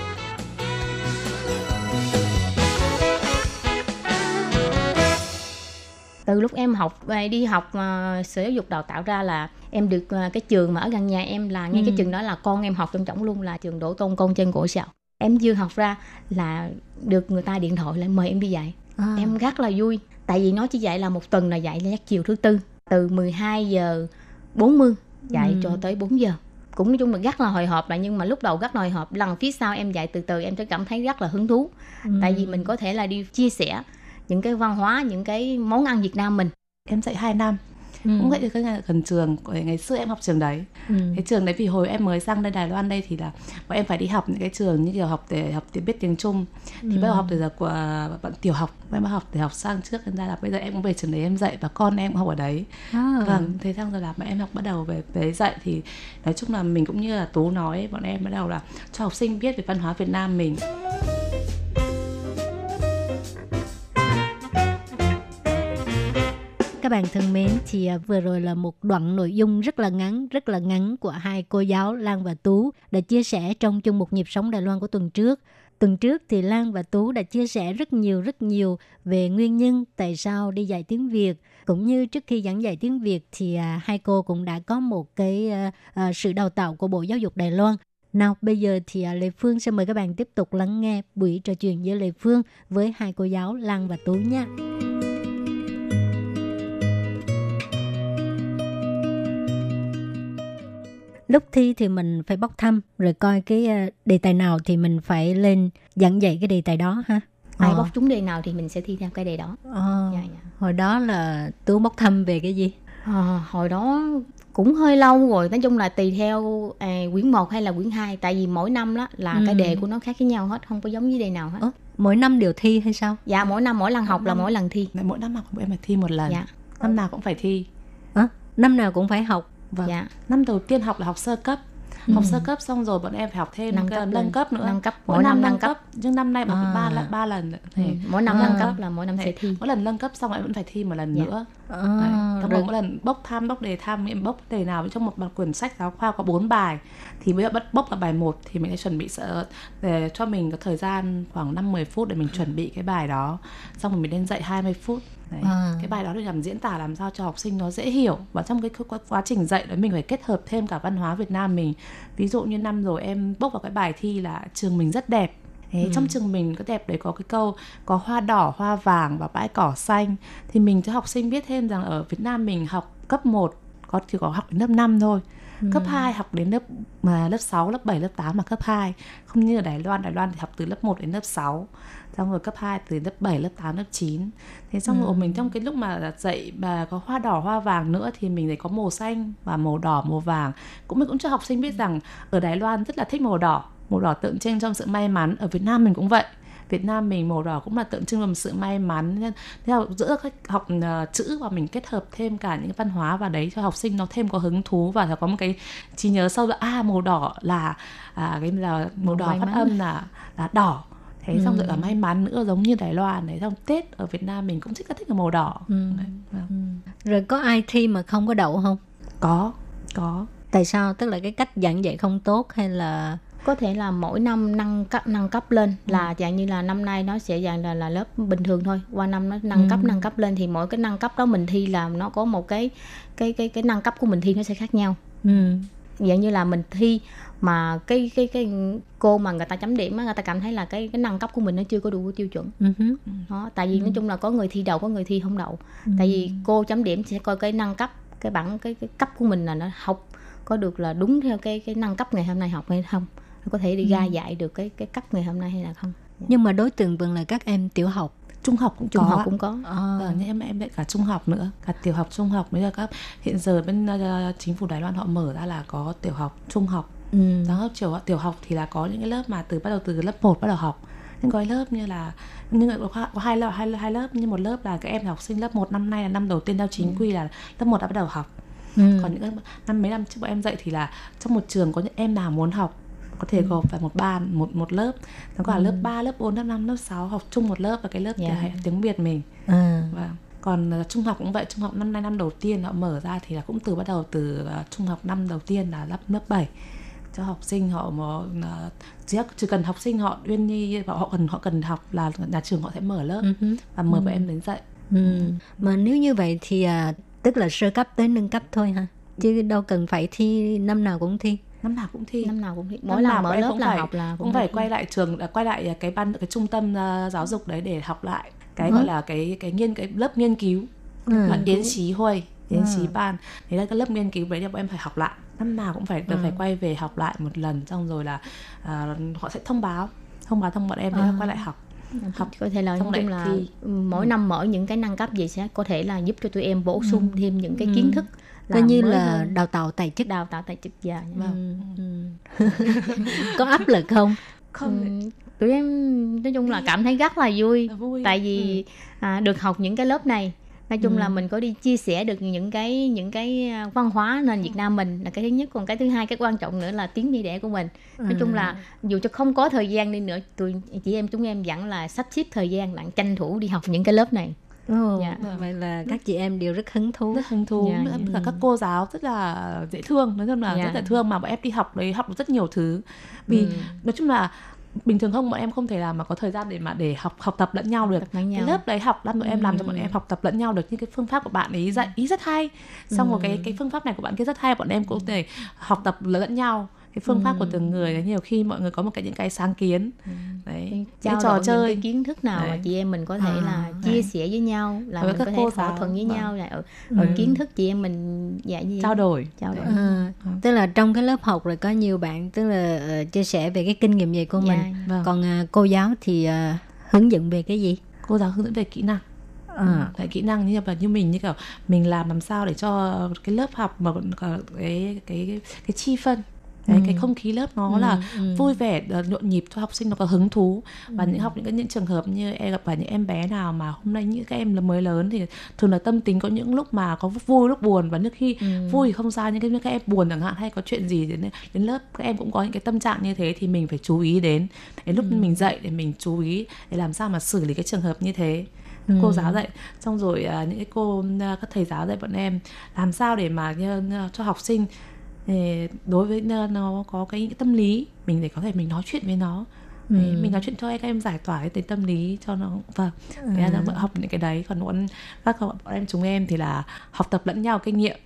Em học về đi học uh, sở giáo dục đào tạo ra là em được ờ, cái trường mà ở gần nhà em là ngay cái Ừ. trường đó là con em học trong trọng luôn là trường Đỗ Tôn Công trên cổ sào em vừa học ra là được người ta điện thoại lại mời em đi dạy À. em rất là vui tại vì nó chỉ dạy là một tuần là dạy là chiều thứ tư từ 12 giờ 40 dạy Ừ. cho tới 4 giờ cũng nói chung là rất là hồi hộp là nhưng mà lúc đầu rất là hồi hộp lần phía sau em dạy từ từ em sẽ cảm thấy rất là hứng thú tại vì mình có thể là đi chia sẻ những cái văn hóa những cái món ăn Việt Nam mình em dạy 2 năm Ừ. cũng dạy ở cái nhà gần trường ngày xưa em học trường đấy Ừ. cái trường đấy vì hồi em mới sang đây Đài Loan đây thì là bọn em phải đi học những cái trường như kiểu học để học để biết tiếng Trung thì Ừ. bắt đầu học từ giờ của bạn tiểu học em bắt học để học sang trước nên ra là bây giờ em cũng về trường đấy em dạy và con em cũng học ở đấy À. vâng thế xong rồi là bọn em học bắt đầu về về dạy thì nói chung là mình cũng như là tú nói bọn em bắt đầu là cho học sinh biết về văn hóa Việt Nam mình Các bạn thân mến, thì à, vừa rồi là một đoạn nội dung rất là ngắn, rất là ngắn của hai cô giáo Lan và Tú đã chia sẻ trong chung một nhịp sống Đài Loan của tuần trước. Tuần trước thì Lan và Tú đã chia sẻ rất nhiều rất nhiều về nguyên nhân tại sao đi dạy tiếng Việt cũng như trước khi giảng dạy tiếng Việt thì à, hai cô cũng đã có một cái à, à, sự đào tạo của Bộ Giáo dục Đài Loan. Nào bây giờ thì à, Lê Phương sẽ mời các bạn tiếp tục lắng nghe buổi trò chuyện giữa Lê Phương với hai cô giáo Lan và Tú nha. Lúc thi thì mình phải bóc thăm rồi coi cái ờ, đề tài nào thì mình phải lên giảng dạy cái đề tài đó ha. Ai Ờ. bóc trúng đề nào thì mình sẽ thi theo cái đề đó. Ờ. Dạ, dạ. hồi đó là tú bóc thăm về cái gì? Ờ, hồi đó cũng hơi lâu rồi nói chung là tùy theo à, quyển 1 hay là quyển 2 tại vì mỗi năm đó là Ừ. cái đề của nó khác với nhau hết không có giống với đề nào hết. Ơ, mỗi năm đều thi hay sao? Dạ mỗi năm mỗi lần học là mỗi lần thi. Mỗi năm học em phải thi một lần. Dạ. Năm nào cũng phải thi. Ờ, năm nào cũng phải học vâng dạ năm đầu tiên học là học sơ cấp học sơ cấp xong rồi bọn em phải học thêm Nâng cấp nâng cấp nữa Nâng cấp, mỗi, mỗi năm, năm nâng nâng cấp. nhưng năm nay bọn À. ba lần ba lần ừ. Thế. mỗi năm À. nâng cấp là mỗi năm Thế, sẽ thi mỗi lần nâng cấp xong em vẫn phải thi một lần Dạ. nữa Đấy. Xong rồi- mỗi lần bốc thăm bốc đề thăm em bốc đề nào trong một bản quyển sách giáo khoa có 4 bài thì bây giờ bắt bốc là bài 1 thì mình sẽ chuẩn bị sợ để cho mình có thời gian khoảng 5 10 phút để mình chuẩn bị cái bài đó xong rồi mình lên dạy 20 phút Đấy. À. cái bài đó để làm diễn tả làm sao cho học sinh nó dễ hiểu và trong cái quá, trình dạy đó mình phải kết hợp thêm cả văn hóa Việt Nam mình ví dụ như năm rồi em bốc vào cái bài thi là trường mình rất đẹp Thế trong trường mình có đẹp đấy có cái câu có hoa đỏ, hoa vàng và bãi cỏ xanh thì mình cho học sinh biết thêm rằng ở Việt Nam mình học cấp 1 có chỉ có học đến lớp 5 thôi. Cấp 2 học đến lớp mà lớp 6, lớp 7, lớp 8 là cấp 2. Không như ở Đài Loan, Đài Loan thì học từ lớp 1 đến lớp 6. Xong rồi cấp 2 từ lớp 7, lớp 8, lớp 9. Thế xong rồi mình trong cái lúc mà dạy mà có hoa đỏ, hoa vàng nữa thì mình lại có màu xanh và màu đỏ, màu vàng. Cũng mình cũng cho học sinh biết rằng ở Đài Loan rất là thích màu đỏ. Màu đỏ tượng trưng trong sự may mắn. Ở Việt Nam mình cũng vậy. Việt Nam mình màu đỏ cũng là tượng trưng làm sự may mắn. Nên thế là giữa các học ờ, chữ và mình kết hợp thêm cả những văn hóa vào đấy cho học sinh nó thêm có hứng thú và có một cái trí nhớ sâu là à màu đỏ là à, cái là màu đỏ may phát âm là là đỏ. Thế xong rồi là may mắn nữa giống như Đài Loan đấy xong Tết ở Việt Nam mình cũng rất là thích cái màu đỏ. Ừ. Đấy, vâng. rồi có ai thi mà không có đậu không? Có có. Tại sao? Tức là cái cách giảng dạy không tốt hay là có thể là mỗi năm nâng cấp nâng cấp lên là dạng như là năm nay nó sẽ dạng là là lớp bình thường thôi. Qua năm nó nâng cấp Ừ. nâng cấp lên thì mỗi cái nâng cấp đó mình thi là nó có một cái cái cái cái nâng cấp của mình thi nó sẽ khác nhau. Ừ. dạng như là mình thi mà cái cái cái cô mà người ta chấm điểm á người ta cảm thấy là cái cái nâng cấp của mình nó chưa có đủ tiêu chuẩn. Ừ hứ. đó tại vì nói chung là có người thi đậu có người thi không đậu. Tại vì cô chấm điểm sẽ coi cái nâng cấp cái bảng cái cái cấp của mình là nó học có được là đúng theo cái cái nâng cấp ngày hôm nay học hay không có thể đi Ừ. ra dạy được cái cái cấp ngày hôm nay hay là không Nhưng mà đối tượng vẫn là các em tiểu học. trung học cũng trung có học cũng có À. Vâng, nhưng em em dạy cả trung học nữa, cả tiểu học, trung học bây giờ các hiện giờ bên ờ, chính phủ Đài Loan họ mở ra là có tiểu học, trung học. ừ. Học tiểu tiểu học thì là có những cái lớp mà từ bắt đầu từ lớp 1 bắt đầu học. Những gói lớp như là nhưng có có hai lớp hai, hai lớp như một lớp là các em học sinh lớp 1 năm nay là năm đầu tiên theo chính quy là lớp 1 đã bắt đầu học. Ừ. Còn những năm mấy năm trước bọn em dạy thì là trong một trường có những em nào muốn học có thể gộp vào một ban một một lớp nó có là lớp 3, lớp 4, lớp 5, lớp 6 học chung một lớp và cái lớp Dạ. tiếng, tiếng Việt mình À. Vâng. Còn ờ, trung học cũng vậy, trung học năm nay năm đầu tiên họ mở ra thì là cũng từ bắt đầu từ ờ, trung học năm đầu tiên là lớp lớp 7 cho học sinh họ mà ờ, chỉ, chỉ cần học sinh họ uyên nhi và họ cần họ cần học là nhà trường họ sẽ mở lớp Ừ hứ. và mời bọn em đến dạy. Ừ. Mà nếu như vậy thì à, tức là sơ cấp tới nâng cấp thôi ha. Chứ đâu cần phải thi năm nào cũng thi. Năm nào cũng thi. năm nào cũng thi Năm mỗi lần nào mở lớp cũng là phải, học là cũng phải thi. quay lại trường à, quay lại cái ban cái trung tâm ờ, giáo dục đấy để học lại cái Ừ. gọi là cái cái nghiên cái lớp nghiên cứu Ừ. là tiến sĩ huây tiến sĩ Ừ. ban đấy là cái lớp nghiên cứu đấy là bọn em phải học lại năm nào cũng phải Ừ. phải quay về học lại một lần xong rồi là à, họ sẽ thông báo thông báo thông bọn em để À. quay lại học học có thể là nói chung là thi. ừ, mỗi năm mở những cái nâng cấp gì sẽ có thể là giúp cho tụi em bổ sung thêm những cái kiến thức Coi như là hơn. đào tạo tài chức. đào tạo tài chức dạ Vâng. ừ. <laughs> Có áp lực không? không. Ừ, tụi em nói chung là cảm thấy rất là vui. Là vui tại vì à, được học những cái lớp này. Nói chung là mình có đi chia sẻ được những cái những cái à, văn hóa nền Việt Nam mình là cái thứ nhất. Còn cái thứ hai cái quan trọng nữa là tiếng mẹ đẻ của mình. Nói chung là dù cho không có thời gian đi nữa tụi chị em chúng em vẫn là sắp xếp thời gian lặng tranh thủ đi học những cái lớp này Ồ, Dạ. Vậy là các chị em đều rất hứng thú. rất hứng thú Dạ, nữa dạ. cả các cô giáo rất là dễ thương nói chung là Dạ. rất là thương mà bọn em đi học đấy học được rất nhiều thứ vì Ừ. nói chung là bình thường không bọn em không thể làm mà có thời gian để mà để học học tập lẫn nhau được cái nhau. lớp đấy học làm bọn em làm cho bọn Ừ. em học tập lẫn nhau được những cái phương pháp của bạn ấy dạy ý rất hay xong rồi cái cái phương pháp này của bạn kia rất hay bọn em cũng thể học tập lẫn nhau cái phương pháp của từng người nhiều khi mọi người có một cái những cái sáng kiến đấy cái trao trò đổi những chơi cái kiến thức nào mà Đấy. chị em mình có thể À, là đấy. chia sẻ với nhau là Với mình các có thể cô thỏa thuận với vâng. nhau là ở, ở kiến thức chị em mình dạy như trao đổi trao đổi À, tức là trong cái lớp học rồi có nhiều bạn tức là ờ, chia sẻ về cái kinh nghiệm dạy của Dạ. mình. Vâng. Còn à, cô giáo thì à, hướng dẫn về cái gì? cô giáo hướng dẫn về kỹ năng À. Đấy, kỹ năng như là như mình như kiểu mình làm làm sao để cho cái lớp học mà còn có cái cái cái chi phân Đấy, cái không khí lớp nó là vui vẻ ờ, nhộn nhịp cho học sinh nó có hứng thú. Và những học những cái những trường hợp như em gặp phải những em bé nào mà hôm nay những các em là mới lớn thì thường là tâm tính có những lúc mà có vui lúc buồn. Và nước khi vui thì không sao những cái các em buồn chẳng hạn hay có chuyện gì đến đến lớp các em cũng có những cái tâm trạng như thế thì mình phải chú ý đến. Đến lúc mình dạy để mình chú ý để làm sao mà xử lý cái trường hợp như thế. Cô giáo dạy xong rồi à, những cái cô à, các thầy giáo dạy bọn em làm sao để mà như, cho học sinh thì đối với nó- nó có cái, tâm lý mình để có thể mình nói chuyện với nó. Đấy, mình nói chuyện cho các em giải tỏa cái tính tâm lý cho nó. Vâng thế là bọn học những cái đấy. Còn bọn các bọn em chúng em thì là học tập lẫn nhau kinh nghiệm.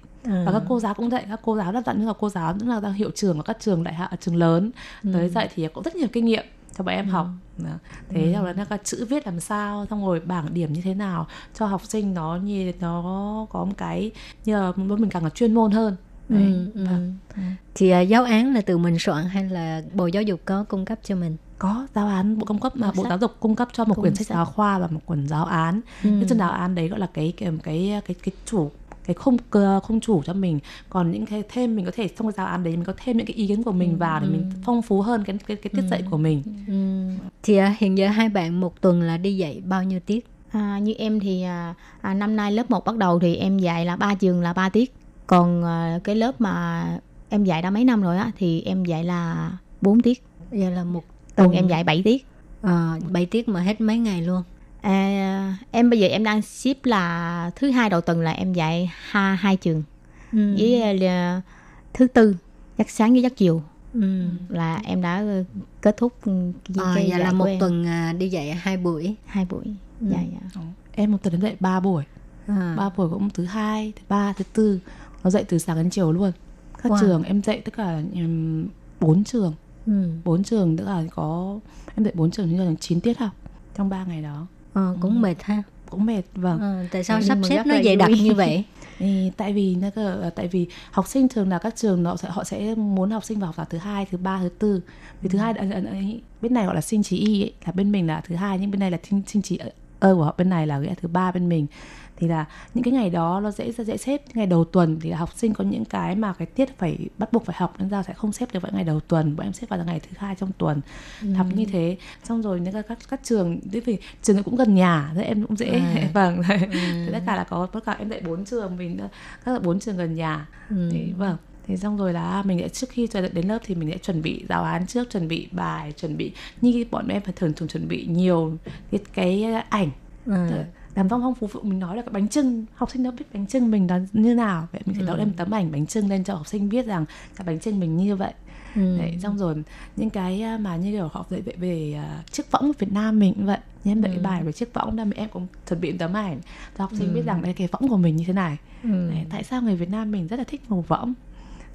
Và các cô giáo cũng dạy các cô giáo rất dặn như là cô giáo cũng là hiệu trưởng ở các trường đại học trường lớn. Tới dạy thì cũng rất nhiều kinh nghiệm cho bọn em học. Đó. thế xong là nó có chữ viết làm sao xong rồi bảng điểm như thế nào cho học sinh nó như nó có một cái như là mình càng là chuyên môn hơn Đấy, Ừ, ừ. vâng. Thì à, giáo án là từ mình soạn hay là Bộ Giáo dục có cung cấp cho mình? có giáo án bộ cung cấp mà bộ sách. giáo dục cung cấp cho một Cuốn quyển sách sách. giáo khoa và một quyển giáo án Ừ. cái chương giáo án đấy gọi là cái cái cái cái, cái chủ cái không không chủ cho mình còn những cái thêm mình có thể trong cái giáo án đấy mình có thêm những cái ý kiến của mình vào để mình phong phú hơn cái cái cái tiết dạy của mình Ừ. Thì à, hiện giờ hai bạn một tuần là đi dạy bao nhiêu tiết? À, như em thì à, à, năm nay lớp 1 bắt đầu thì em dạy là ba trường là 3 tiết còn à, cái lớp mà em dạy đã mấy năm rồi á thì em dạy là 4 tiết Vậy là một tuần em dạy 7 tiết à, 7 tiết mà hết mấy ngày luôn. à, em bây giờ em đang ship là thứ hai đầu tuần là em dạy hai hai trường Ừ. với là, thứ tư giấc sáng với giấc chiều Ừ. là em đã ờ, kết thúc cái, À, cái dạy là một em. tuần à, đi dạy hai buổi. hai buổi dạ dạ em một tuần đến dạy ba buổi À. ba buổi cũng thứ hai thứ ba thứ tư nó dạy từ sáng đến chiều luôn. Các Wow. trường em dạy tất cả bốn trường. Ừ. bốn trường tức là có em dạy bốn trường như là chín tiết học trong ba ngày đó. Ờ, cũng mệt ha. cũng mệt vâng. Ờ, tại sao sắp xếp nó là dày đặc như vậy? <laughs> tại vì nó cái tại vì học sinh thường là các trường họ sẽ họ sẽ muốn học sinh vào học vào thứ hai thứ ba thứ tư. Vì thứ hai ờ, ờ, ờ, bên này gọi là sinh trí y ấy, là bên mình là thứ hai nhưng bên này là sinh, sinh trí ơ của họ bên này là nghĩa thứ ba bên mình thì là những cái ngày đó nó dễ dễ xếp. Ngày đầu tuần thì là học sinh có những cái mà cái tiết phải bắt buộc phải học nên ra sẽ không xếp được vào ngày đầu tuần. Bọn em xếp vào ngày thứ hai trong tuần. Ừ. học như thế. Xong rồi những các các trường thế vì trường cũng gần nhà thế em cũng dễ. À. <laughs> vâng. Ừ. tất cả là có tất cả em dạy bốn trường mình các bốn trường gần nhà. Ừ. thì vâng. Thế xong rồi là mình sẽ trước khi đến lớp thì mình sẽ chuẩn bị giáo án trước chuẩn bị bài chuẩn bị. Như bọn em phải thường thường chuẩn bị nhiều cái, cái ảnh. Ừ làm phong phong phú phụ mình nói là cái bánh trưng học sinh đâu biết bánh trưng mình là như nào vậy mình phải ừ. đem tấm ảnh bánh trưng lên cho học sinh biết rằng cái bánh trưng mình như vậy ừ. Đấy, xong rồi những cái à, mà như kiểu học dạy về, về uh, chiếc võng Việt Nam mình cũng vậy em dạy ừ. bài về chiếc võng nên em cũng chuẩn bị tấm ảnh cho học sinh ừ. biết rằng đây cái võng của mình như thế này ừ. Đấy, tại sao người Việt Nam mình rất là thích màu võng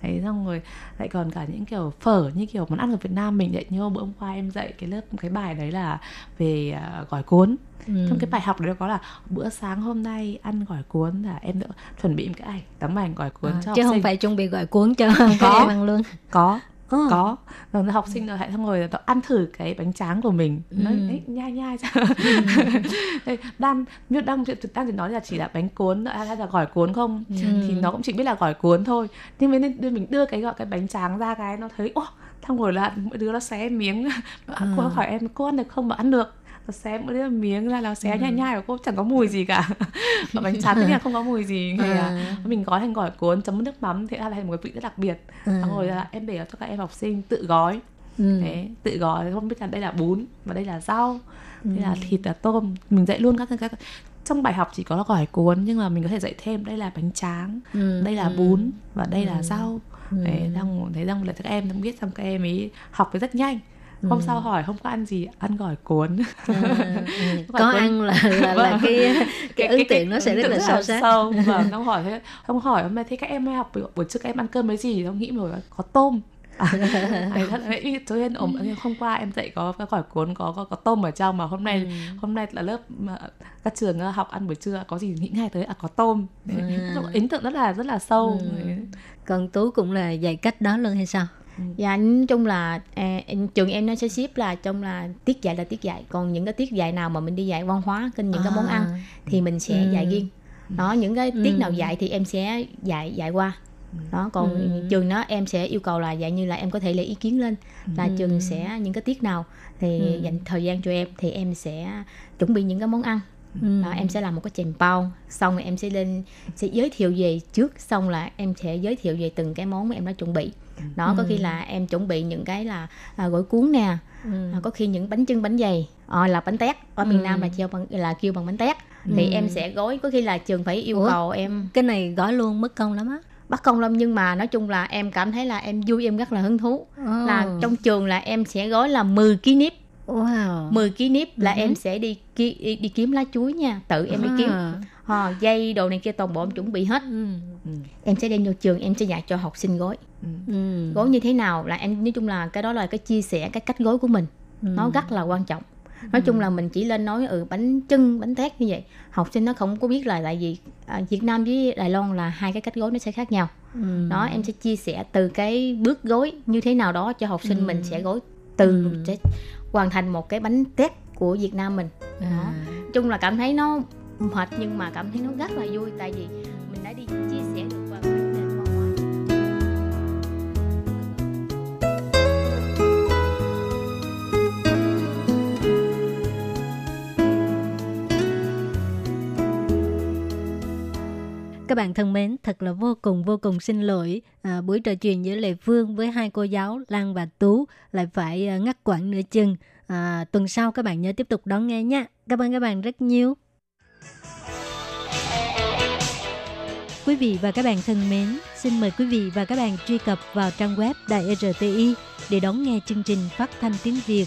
đấy xong rồi lại còn cả những kiểu phở như kiểu món ăn ở Việt Nam mình vậy như bữa hôm qua em dạy cái lớp cái bài đấy là về uh, gỏi cuốn ừ. trong cái bài học đấy có là bữa sáng hôm nay ăn gỏi cuốn là em đã chuẩn bị một cái ảnh tấm ảnh gỏi cuốn à, cho chứ không sinh. phải chuẩn bị gỏi cuốn cho <laughs> có em ăn luôn có ừ. có rồi học sinh rồi hãy xong rồi nó ăn thử cái bánh tráng của mình ừ. nó ấy, nhai nhai ừ. <laughs> đang như đang đang chỉ nói là chỉ là bánh cuốn hay là gỏi cuốn không ừ. thì nó cũng chỉ biết là gỏi cuốn thôi nhưng nên đưa mình đưa cái gọi cái bánh tráng ra cái nó thấy ô xong rồi là mỗi đứa nó xé miếng ừ. <laughs> cô hỏi em cô ăn được không mà ăn được nó xé một cái miếng ra là xé ừ. nhai nhai của cô chẳng có mùi gì cả <laughs> và bánh tráng tất nhiên không có mùi gì thì à. mình gói thành gỏi cuốn chấm nước mắm thì ra là một cái vị rất đặc biệt ừ. xong rồi là em để cho các em học sinh tự gói ừ. Đấy, tự gói không biết là đây là bún và đây là rau ừ. đây là thịt là tôm mình dạy luôn các các trong bài học chỉ có gỏi cuốn nhưng mà mình có thể dạy thêm đây là bánh tráng ừ. đây là ừ. bún và đây ừ. là rau ừ. đấy rằng thấy rằng là các em cũng biết xong các em ấy học rất nhanh hôm ừ. sau hỏi không có ăn gì? Ăn gỏi cuốn. <laughs> À, có ăn là là, là vâng. cái cái ấn tượng nó sẽ rất là sâu sắc. sâu. <laughs> Vâng không hỏi thế không hỏi hôm nay thế các em học buổi trước các em ăn cơm với gì? Không nghĩ rồi có tôm. À, <laughs> thật đấy cho nên hôm qua em dạy có cái gỏi cuốn có có, có tôm ở trong mà hôm nay ừ. hôm nay là lớp mà các trường học ăn buổi trưa có gì nghĩ ngay tới? À có tôm. Ừ. ấn tượng rất là rất là sâu. Ừ. còn tú cũng là dạy cách đó luôn hay sao dạ nói chung là à, trường em nó sẽ ship là trong là tiết dạy là tiết dạy còn những cái tiết dạy nào mà mình đi dạy văn hóa kênh những à. cái món ăn thì mình sẽ ừ. dạy riêng đó những cái tiết ừ. nào dạy thì em sẽ dạy dạy qua đó còn ừ. trường đó em sẽ yêu cầu là dạng như là em có thể lấy ý kiến lên là ừ. trường sẽ những cái tiết nào thì ừ. dành thời gian cho em thì em sẽ chuẩn bị những cái món ăn ừ. đó, em sẽ làm một cái chèn bao xong rồi em sẽ lên sẽ giới thiệu về trước xong là em sẽ giới thiệu về từng cái món mà em đã chuẩn bị đó ừ. có khi là em chuẩn bị những cái là à, gỏi cuốn nè ừ. à, có khi những bánh trưng bánh dày à, là bánh tét ở miền ừ. nam là kêu bằng là kêu bằng bánh tét ừ. thì em sẽ gói có khi là trường phải yêu Ủa? cầu em cái này gói luôn mất công lắm á bắt công lắm nhưng mà nói chung là em cảm thấy là em vui em rất là hứng thú oh. là trong trường là em sẽ gói là 10 ký nếp Wow. 10 ký nếp là uh-huh. em sẽ đi, đi đi kiếm lá chuối nha, tự em đi kiếm. À, dây đồ này kia toàn bộ em chuẩn bị hết. Ừ. Ừ. Em sẽ đem vô trường, em sẽ dạy cho học sinh gói. Ừ. Gói như thế nào là em nói chung là cái đó là cái chia sẻ cái cách gói của mình. Ừ. Nó rất là quan trọng. Nói ừ. chung là mình chỉ lên nói ừ bánh trưng, bánh tét như vậy. Học sinh nó không có biết là tại vì à, Việt Nam với Đài Loan là hai cái cách gói nó sẽ khác nhau. Ừ. Đó em sẽ chia sẻ từ cái bước gói như thế nào đó cho học sinh ừ. mình sẽ gói từ ừ. Hoàn thành một cái bánh tét của Việt Nam mình đó. À. chung là cảm thấy nó mệt nhưng mà cảm thấy nó rất là vui tại vì mình đã đi chia sẻ được các bạn thân mến, thật là vô cùng vô cùng xin lỗi à, buổi trò chuyện giữa Lệ Phương với hai cô giáo Lan và Tú lại phải à, ngắt quãng nửa chừng. À, tuần sau các bạn nhớ tiếp tục đón nghe nhé. Cảm ơn các bạn rất nhiều. Quý vị và các bạn thân mến, xin mời quý vị và các bạn truy cập vào trang web Đài RTI để đón nghe chương trình phát thanh tiếng Việt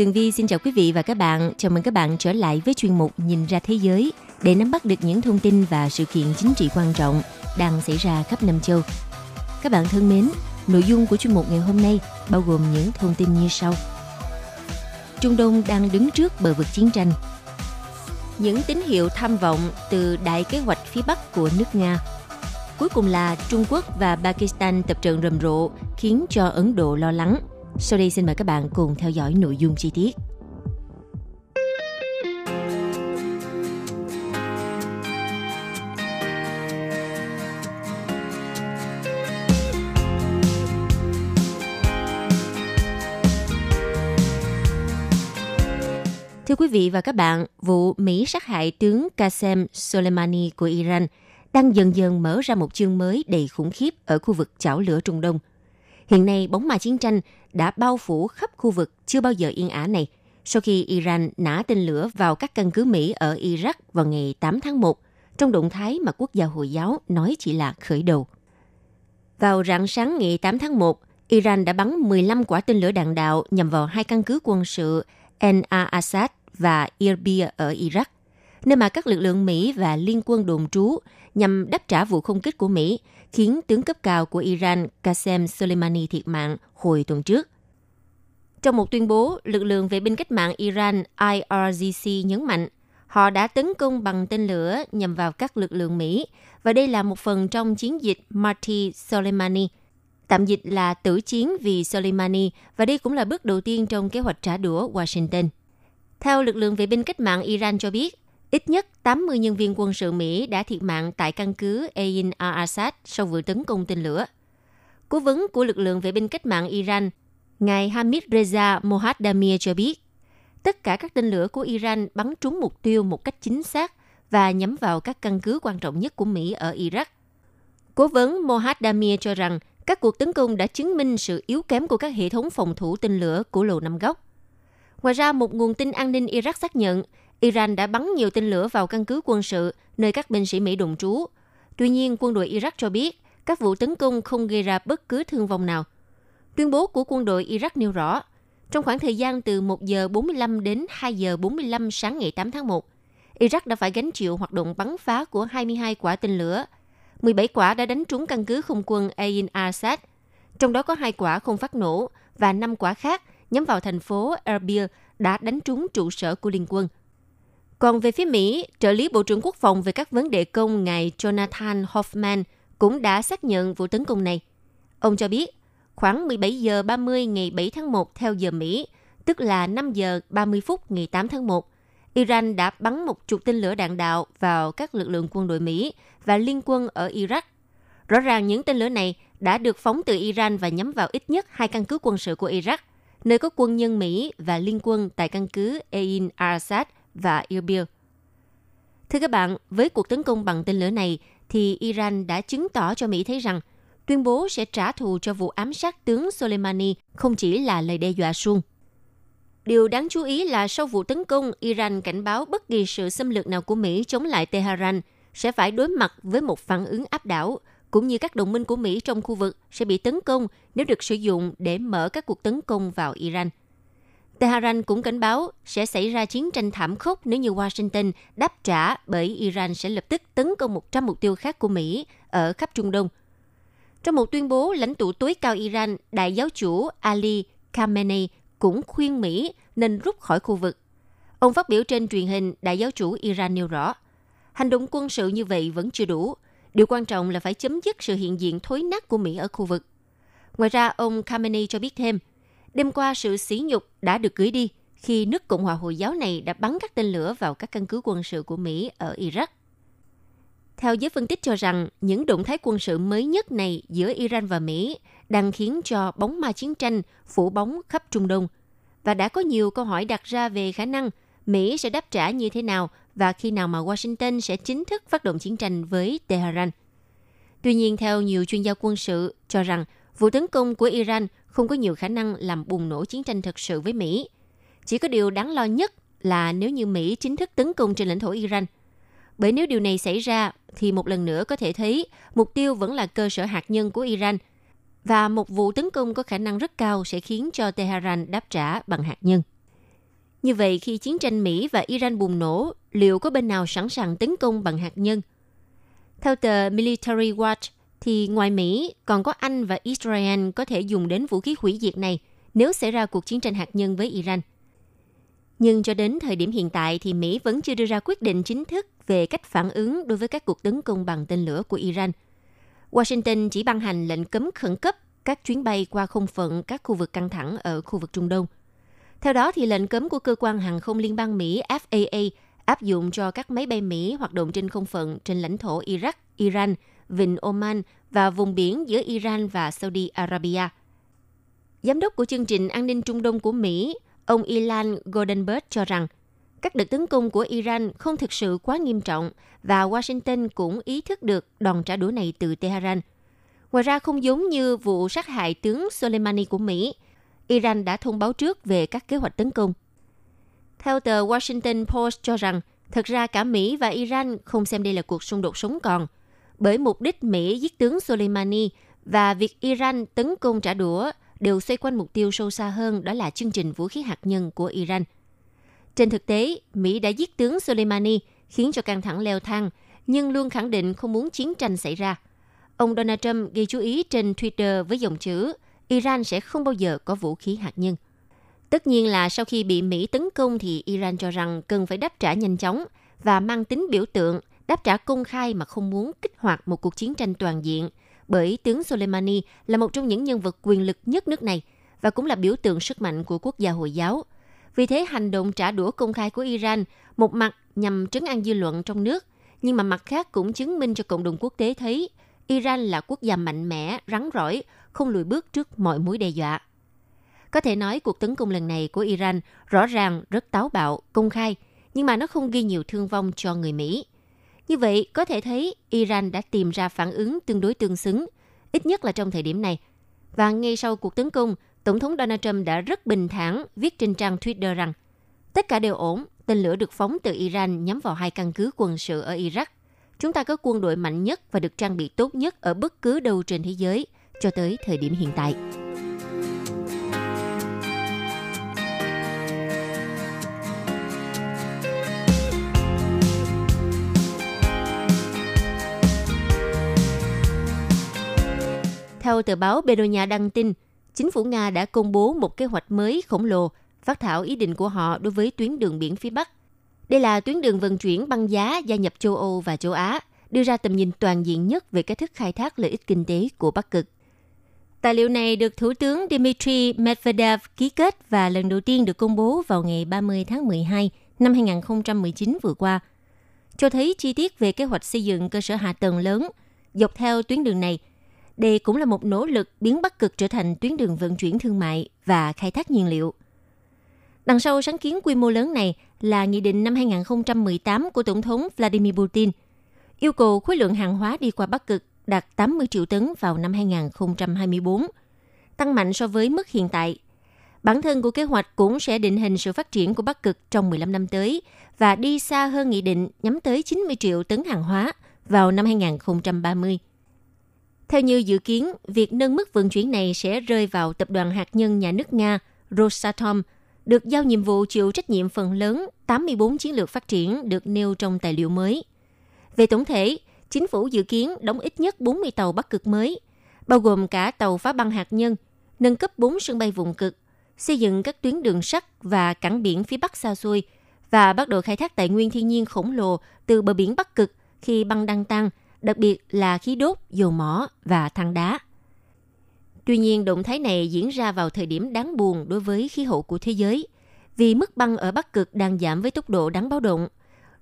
Tường Vi xin chào quý vị và các bạn. Chào mừng các bạn trở lại với chuyên mục Nhìn ra thế giới để nắm bắt được những thông tin và sự kiện chính trị quan trọng đang xảy ra khắp năm châu. Các bạn thân mến, nội dung của chuyên mục ngày hôm nay bao gồm những thông tin như sau. Trung Đông đang đứng trước bờ vực chiến tranh. Những tín hiệu tham vọng từ đại kế hoạch phía Bắc của nước Nga. Cuối cùng là Trung Quốc và Pakistan tập trận rầm rộ khiến cho Ấn Độ lo lắng – sau đây xin mời các bạn cùng theo dõi nội dung chi tiết. Thưa quý vị và các bạn, vụ Mỹ sát hại tướng Qasem Soleimani của Iran đang dần dần mở ra một chương mới đầy khủng khiếp ở khu vực chảo lửa Trung Đông – Hiện nay, bóng ma chiến tranh đã bao phủ khắp khu vực chưa bao giờ yên ả này sau khi Iran nã tên lửa vào các căn cứ Mỹ ở Iraq vào ngày 8 tháng 1, trong động thái mà quốc gia Hồi giáo nói chỉ là khởi đầu. Vào rạng sáng ngày 8 tháng 1, Iran đã bắn 15 quả tên lửa đạn đạo nhằm vào hai căn cứ quân sự Ena Assad và Irbia ở Iraq, nơi mà các lực lượng Mỹ và liên quân đồn trú nhằm đáp trả vụ không kích của Mỹ khiến tướng cấp cao của Iran Qasem Soleimani thiệt mạng hồi tuần trước. Trong một tuyên bố, lực lượng vệ binh cách mạng Iran IRGC nhấn mạnh họ đã tấn công bằng tên lửa nhằm vào các lực lượng Mỹ và đây là một phần trong chiến dịch Marty Soleimani, tạm dịch là tử chiến vì Soleimani và đây cũng là bước đầu tiên trong kế hoạch trả đũa Washington. Theo lực lượng vệ binh cách mạng Iran cho biết, Ít nhất 80 nhân viên quân sự Mỹ đã thiệt mạng tại căn cứ Ain al-Assad sau vụ tấn công tên lửa. Cố vấn của lực lượng vệ binh cách mạng Iran, ngài Hamid Reza Mohaddamir cho biết, tất cả các tên lửa của Iran bắn trúng mục tiêu một cách chính xác và nhắm vào các căn cứ quan trọng nhất của Mỹ ở Iraq. Cố vấn Mohaddamir cho rằng các cuộc tấn công đã chứng minh sự yếu kém của các hệ thống phòng thủ tên lửa của Lầu Năm Góc. Ngoài ra, một nguồn tin an ninh Iraq xác nhận Iran đã bắn nhiều tên lửa vào căn cứ quân sự nơi các binh sĩ Mỹ đồn trú. Tuy nhiên, quân đội Iraq cho biết các vụ tấn công không gây ra bất cứ thương vong nào. Tuyên bố của quân đội Iraq nêu rõ, trong khoảng thời gian từ 1 giờ 45 đến 2 giờ 45 sáng ngày 8 tháng 1, Iraq đã phải gánh chịu hoạt động bắn phá của 22 quả tên lửa. 17 quả đã đánh trúng căn cứ không quân Ain Assad, trong đó có hai quả không phát nổ và 5 quả khác nhắm vào thành phố Erbil đã đánh trúng trụ sở của Liên quân – còn về phía Mỹ, trợ lý Bộ trưởng Quốc phòng về các vấn đề công ngài Jonathan Hoffman cũng đã xác nhận vụ tấn công này. Ông cho biết, khoảng 17 giờ 30 ngày 7 tháng 1 theo giờ Mỹ, tức là 5 giờ 30 phút ngày 8 tháng 1, Iran đã bắn một chục tên lửa đạn đạo vào các lực lượng quân đội Mỹ và liên quân ở Iraq. Rõ ràng những tên lửa này đã được phóng từ Iran và nhắm vào ít nhất hai căn cứ quân sự của Iraq, nơi có quân nhân Mỹ và liên quân tại căn cứ Ain al-Assad – và Erbil. Thưa các bạn, với cuộc tấn công bằng tên lửa này, thì Iran đã chứng tỏ cho Mỹ thấy rằng tuyên bố sẽ trả thù cho vụ ám sát tướng Soleimani không chỉ là lời đe dọa suông. Điều đáng chú ý là sau vụ tấn công, Iran cảnh báo bất kỳ sự xâm lược nào của Mỹ chống lại Tehran sẽ phải đối mặt với một phản ứng áp đảo, cũng như các đồng minh của Mỹ trong khu vực sẽ bị tấn công nếu được sử dụng để mở các cuộc tấn công vào Iran. Tehran cũng cảnh báo sẽ xảy ra chiến tranh thảm khốc nếu như Washington đáp trả bởi Iran sẽ lập tức tấn công 100 mục tiêu khác của Mỹ ở khắp Trung Đông. Trong một tuyên bố, lãnh tụ tối cao Iran, đại giáo chủ Ali Khamenei cũng khuyên Mỹ nên rút khỏi khu vực. Ông phát biểu trên truyền hình, đại giáo chủ Iran nêu rõ, hành động quân sự như vậy vẫn chưa đủ. Điều quan trọng là phải chấm dứt sự hiện diện thối nát của Mỹ ở khu vực. Ngoài ra, ông Khamenei cho biết thêm – Đêm qua, sự sỉ nhục đã được gửi đi khi nước Cộng hòa Hồi giáo này đã bắn các tên lửa vào các căn cứ quân sự của Mỹ ở Iraq. Theo giới phân tích cho rằng, những động thái quân sự mới nhất này giữa Iran và Mỹ đang khiến cho bóng ma chiến tranh phủ bóng khắp Trung Đông. Và đã có nhiều câu hỏi đặt ra về khả năng Mỹ sẽ đáp trả như thế nào và khi nào mà Washington sẽ chính thức phát động chiến tranh với Tehran. Tuy nhiên, theo nhiều chuyên gia quân sự cho rằng vụ tấn công của Iran không có nhiều khả năng làm bùng nổ chiến tranh thực sự với Mỹ. Chỉ có điều đáng lo nhất là nếu như Mỹ chính thức tấn công trên lãnh thổ Iran. Bởi nếu điều này xảy ra, thì một lần nữa có thể thấy mục tiêu vẫn là cơ sở hạt nhân của Iran và một vụ tấn công có khả năng rất cao sẽ khiến cho Tehran đáp trả bằng hạt nhân. Như vậy, khi chiến tranh Mỹ và Iran bùng nổ, liệu có bên nào sẵn sàng tấn công bằng hạt nhân? Theo tờ Military Watch, thì ngoài Mỹ, còn có Anh và Israel có thể dùng đến vũ khí hủy diệt này nếu xảy ra cuộc chiến tranh hạt nhân với Iran. Nhưng cho đến thời điểm hiện tại thì Mỹ vẫn chưa đưa ra quyết định chính thức về cách phản ứng đối với các cuộc tấn công bằng tên lửa của Iran. Washington chỉ ban hành lệnh cấm khẩn cấp các chuyến bay qua không phận các khu vực căng thẳng ở khu vực Trung Đông. Theo đó, thì lệnh cấm của cơ quan hàng không liên bang Mỹ FAA áp dụng cho các máy bay Mỹ hoạt động trên không phận trên lãnh thổ Iraq, Iran, Vịnh Oman và vùng biển giữa Iran và Saudi Arabia. Giám đốc của chương trình an ninh Trung Đông của Mỹ, ông Ilan Goldenberg cho rằng các đợt tấn công của Iran không thực sự quá nghiêm trọng và Washington cũng ý thức được đòn trả đũa này từ Tehran. Ngoài ra không giống như vụ sát hại tướng Soleimani của Mỹ, Iran đã thông báo trước về các kế hoạch tấn công. Theo tờ Washington Post cho rằng, thật ra cả Mỹ và Iran không xem đây là cuộc xung đột sống còn, bởi mục đích Mỹ giết tướng Soleimani và việc Iran tấn công trả đũa đều xoay quanh mục tiêu sâu xa hơn đó là chương trình vũ khí hạt nhân của Iran. Trên thực tế, Mỹ đã giết tướng Soleimani khiến cho căng thẳng leo thang, nhưng luôn khẳng định không muốn chiến tranh xảy ra. Ông Donald Trump ghi chú ý trên Twitter với dòng chữ Iran sẽ không bao giờ có vũ khí hạt nhân. Tất nhiên là sau khi bị Mỹ tấn công thì Iran cho rằng cần phải đáp trả nhanh chóng và mang tính biểu tượng, đáp trả công khai mà không muốn kích hoạt một cuộc chiến tranh toàn diện, bởi tướng Soleimani là một trong những nhân vật quyền lực nhất nước này và cũng là biểu tượng sức mạnh của quốc gia Hồi giáo. Vì thế hành động trả đũa công khai của Iran một mặt nhằm trấn an dư luận trong nước, nhưng mà mặt khác cũng chứng minh cho cộng đồng quốc tế thấy Iran là quốc gia mạnh mẽ, rắn rỏi, không lùi bước trước mọi mối đe dọa. Có thể nói cuộc tấn công lần này của Iran rõ ràng rất táo bạo, công khai, nhưng mà nó không ghi nhiều thương vong cho người Mỹ. Như vậy, có thể thấy Iran đã tìm ra phản ứng tương đối tương xứng, ít nhất là trong thời điểm này. Và ngay sau cuộc tấn công, Tổng thống Donald Trump đã rất bình thản viết trên trang Twitter rằng tất cả đều ổn, tên lửa được phóng từ Iran nhắm vào hai căn cứ quân sự ở Iraq. Chúng ta có quân đội mạnh nhất và được trang bị tốt nhất ở bất cứ đâu trên thế giới cho tới thời điểm hiện tại. Theo tờ báo Bedonia đăng tin, chính phủ Nga đã công bố một kế hoạch mới khổng lồ phát thảo ý định của họ đối với tuyến đường biển phía Bắc. Đây là tuyến đường vận chuyển băng giá gia nhập châu Âu và châu Á, đưa ra tầm nhìn toàn diện nhất về cách thức khai thác lợi ích kinh tế của Bắc Cực. Tài liệu này được Thủ tướng Dmitry Medvedev ký kết và lần đầu tiên được công bố vào ngày 30 tháng 12 năm 2019 vừa qua, cho thấy chi tiết về kế hoạch xây dựng cơ sở hạ tầng lớn dọc theo tuyến đường này – đây cũng là một nỗ lực biến Bắc Cực trở thành tuyến đường vận chuyển thương mại và khai thác nhiên liệu. Đằng sau sáng kiến quy mô lớn này là Nghị định năm 2018 của Tổng thống Vladimir Putin, yêu cầu khối lượng hàng hóa đi qua Bắc Cực đạt 80 triệu tấn vào năm 2024, tăng mạnh so với mức hiện tại. Bản thân của kế hoạch cũng sẽ định hình sự phát triển của Bắc Cực trong 15 năm tới và đi xa hơn nghị định nhắm tới 90 triệu tấn hàng hóa vào năm 2030. Theo như dự kiến, việc nâng mức vận chuyển này sẽ rơi vào tập đoàn hạt nhân nhà nước Nga Rosatom, được giao nhiệm vụ chịu trách nhiệm phần lớn 84 chiến lược phát triển được nêu trong tài liệu mới. Về tổng thể, chính phủ dự kiến đóng ít nhất 40 tàu bắc cực mới, bao gồm cả tàu phá băng hạt nhân, nâng cấp 4 sân bay vùng cực, xây dựng các tuyến đường sắt và cảng biển phía Bắc xa xôi và bắt đầu khai thác tài nguyên thiên nhiên khổng lồ từ bờ biển Bắc Cực khi băng đang tăng đặc biệt là khí đốt, dầu mỏ và than đá. Tuy nhiên, động thái này diễn ra vào thời điểm đáng buồn đối với khí hậu của thế giới, vì mức băng ở Bắc Cực đang giảm với tốc độ đáng báo động.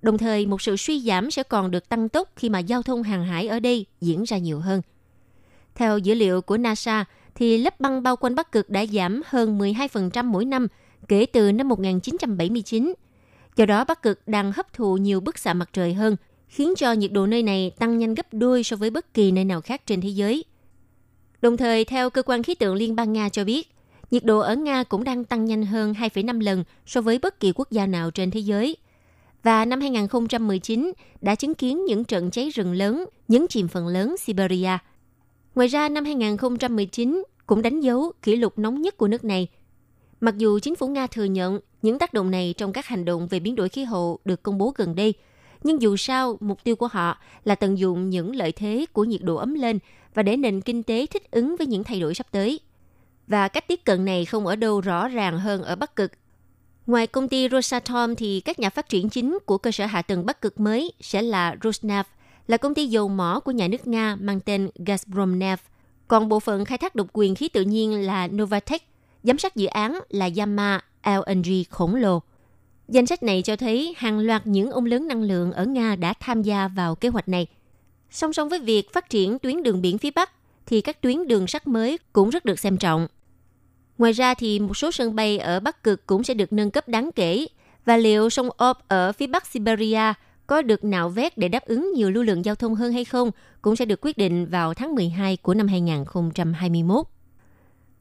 Đồng thời, một sự suy giảm sẽ còn được tăng tốc khi mà giao thông hàng hải ở đây diễn ra nhiều hơn. Theo dữ liệu của NASA, thì lớp băng bao quanh Bắc Cực đã giảm hơn 12% mỗi năm kể từ năm 1979. Do đó, Bắc Cực đang hấp thụ nhiều bức xạ mặt trời hơn, khiến cho nhiệt độ nơi này tăng nhanh gấp đôi so với bất kỳ nơi nào khác trên thế giới. Đồng thời, theo cơ quan khí tượng Liên bang Nga cho biết, nhiệt độ ở Nga cũng đang tăng nhanh hơn 2,5 lần so với bất kỳ quốc gia nào trên thế giới. Và năm 2019 đã chứng kiến những trận cháy rừng lớn, nhấn chìm phần lớn Siberia. Ngoài ra, năm 2019 cũng đánh dấu kỷ lục nóng nhất của nước này. Mặc dù chính phủ Nga thừa nhận những tác động này trong các hành động về biến đổi khí hậu được công bố gần đây, nhưng dù sao, mục tiêu của họ là tận dụng những lợi thế của nhiệt độ ấm lên và để nền kinh tế thích ứng với những thay đổi sắp tới. Và cách tiếp cận này không ở đâu rõ ràng hơn ở Bắc Cực. Ngoài công ty Rosatom thì các nhà phát triển chính của cơ sở hạ tầng Bắc Cực mới sẽ là Rosneft, là công ty dầu mỏ của nhà nước Nga mang tên Gazpromneft. Còn bộ phận khai thác độc quyền khí tự nhiên là Novatech, giám sát dự án là Yama LNG khổng lồ. Danh sách này cho thấy hàng loạt những ông lớn năng lượng ở Nga đã tham gia vào kế hoạch này. Song song với việc phát triển tuyến đường biển phía Bắc, thì các tuyến đường sắt mới cũng rất được xem trọng. Ngoài ra thì một số sân bay ở Bắc Cực cũng sẽ được nâng cấp đáng kể và liệu sông Ob ở phía Bắc Siberia có được nạo vét để đáp ứng nhiều lưu lượng giao thông hơn hay không cũng sẽ được quyết định vào tháng 12 của năm 2021.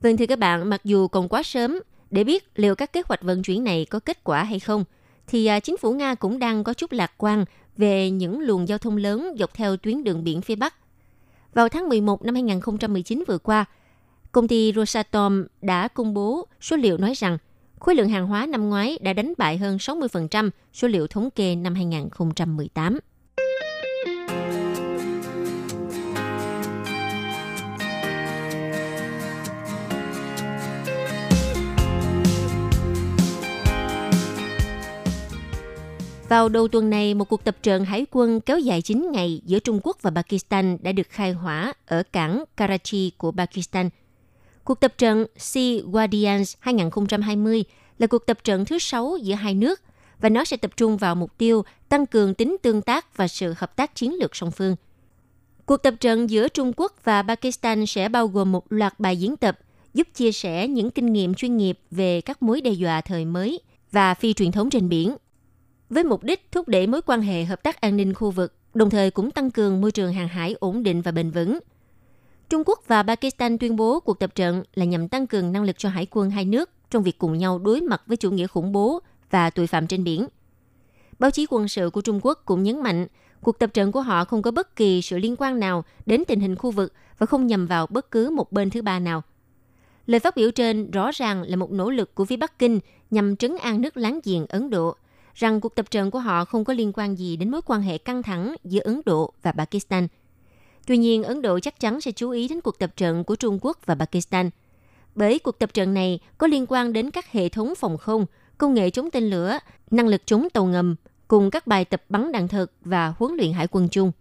Vâng thưa các bạn, mặc dù còn quá sớm để biết liệu các kế hoạch vận chuyển này có kết quả hay không, thì à, chính phủ Nga cũng đang có chút lạc quan về những luồng giao thông lớn dọc theo tuyến đường biển phía Bắc. Vào tháng 11 năm 2019 vừa qua, công ty Rosatom đã công bố số liệu nói rằng khối lượng hàng hóa năm ngoái đã đánh bại hơn 60% số liệu thống kê năm 2018. Vào đầu tuần này, một cuộc tập trận hải quân kéo dài 9 ngày giữa Trung Quốc và Pakistan đã được khai hỏa ở cảng Karachi của Pakistan. Cuộc tập trận Sea Guardians 2020 là cuộc tập trận thứ sáu giữa hai nước và nó sẽ tập trung vào mục tiêu tăng cường tính tương tác và sự hợp tác chiến lược song phương. Cuộc tập trận giữa Trung Quốc và Pakistan sẽ bao gồm một loạt bài diễn tập giúp chia sẻ những kinh nghiệm chuyên nghiệp về các mối đe dọa thời mới và phi truyền thống trên biển với mục đích thúc đẩy mối quan hệ hợp tác an ninh khu vực, đồng thời cũng tăng cường môi trường hàng hải ổn định và bền vững. Trung Quốc và Pakistan tuyên bố cuộc tập trận là nhằm tăng cường năng lực cho hải quân hai nước trong việc cùng nhau đối mặt với chủ nghĩa khủng bố và tội phạm trên biển. Báo chí quân sự của Trung Quốc cũng nhấn mạnh cuộc tập trận của họ không có bất kỳ sự liên quan nào đến tình hình khu vực và không nhằm vào bất cứ một bên thứ ba nào. Lời phát biểu trên rõ ràng là một nỗ lực của phía Bắc Kinh nhằm trấn an nước láng giềng Ấn Độ – rằng cuộc tập trận của họ không có liên quan gì đến mối quan hệ căng thẳng giữa Ấn Độ và Pakistan. Tuy nhiên, Ấn Độ chắc chắn sẽ chú ý đến cuộc tập trận của Trung Quốc và Pakistan. Bởi cuộc tập trận này có liên quan đến các hệ thống phòng không, công nghệ chống tên lửa, năng lực chống tàu ngầm, cùng các bài tập bắn đạn thật và huấn luyện hải quân chung.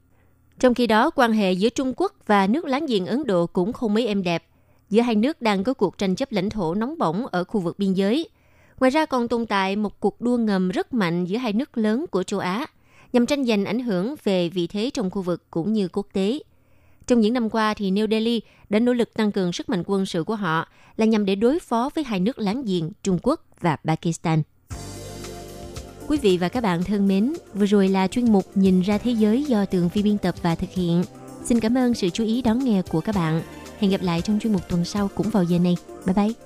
Trong khi đó, quan hệ giữa Trung Quốc và nước láng giềng Ấn Độ cũng không mấy êm đẹp. Giữa hai nước đang có cuộc tranh chấp lãnh thổ nóng bỏng ở khu vực biên giới – Ngoài ra còn tồn tại một cuộc đua ngầm rất mạnh giữa hai nước lớn của châu Á, nhằm tranh giành ảnh hưởng về vị thế trong khu vực cũng như quốc tế. Trong những năm qua thì New Delhi đã nỗ lực tăng cường sức mạnh quân sự của họ là nhằm để đối phó với hai nước láng giềng Trung Quốc và Pakistan. Quý vị và các bạn thân mến, vừa rồi là chuyên mục Nhìn ra thế giới do Tường Vi biên tập và thực hiện. Xin cảm ơn sự chú ý đón nghe của các bạn. Hẹn gặp lại trong chuyên mục tuần sau cũng vào giờ này. Bye bye!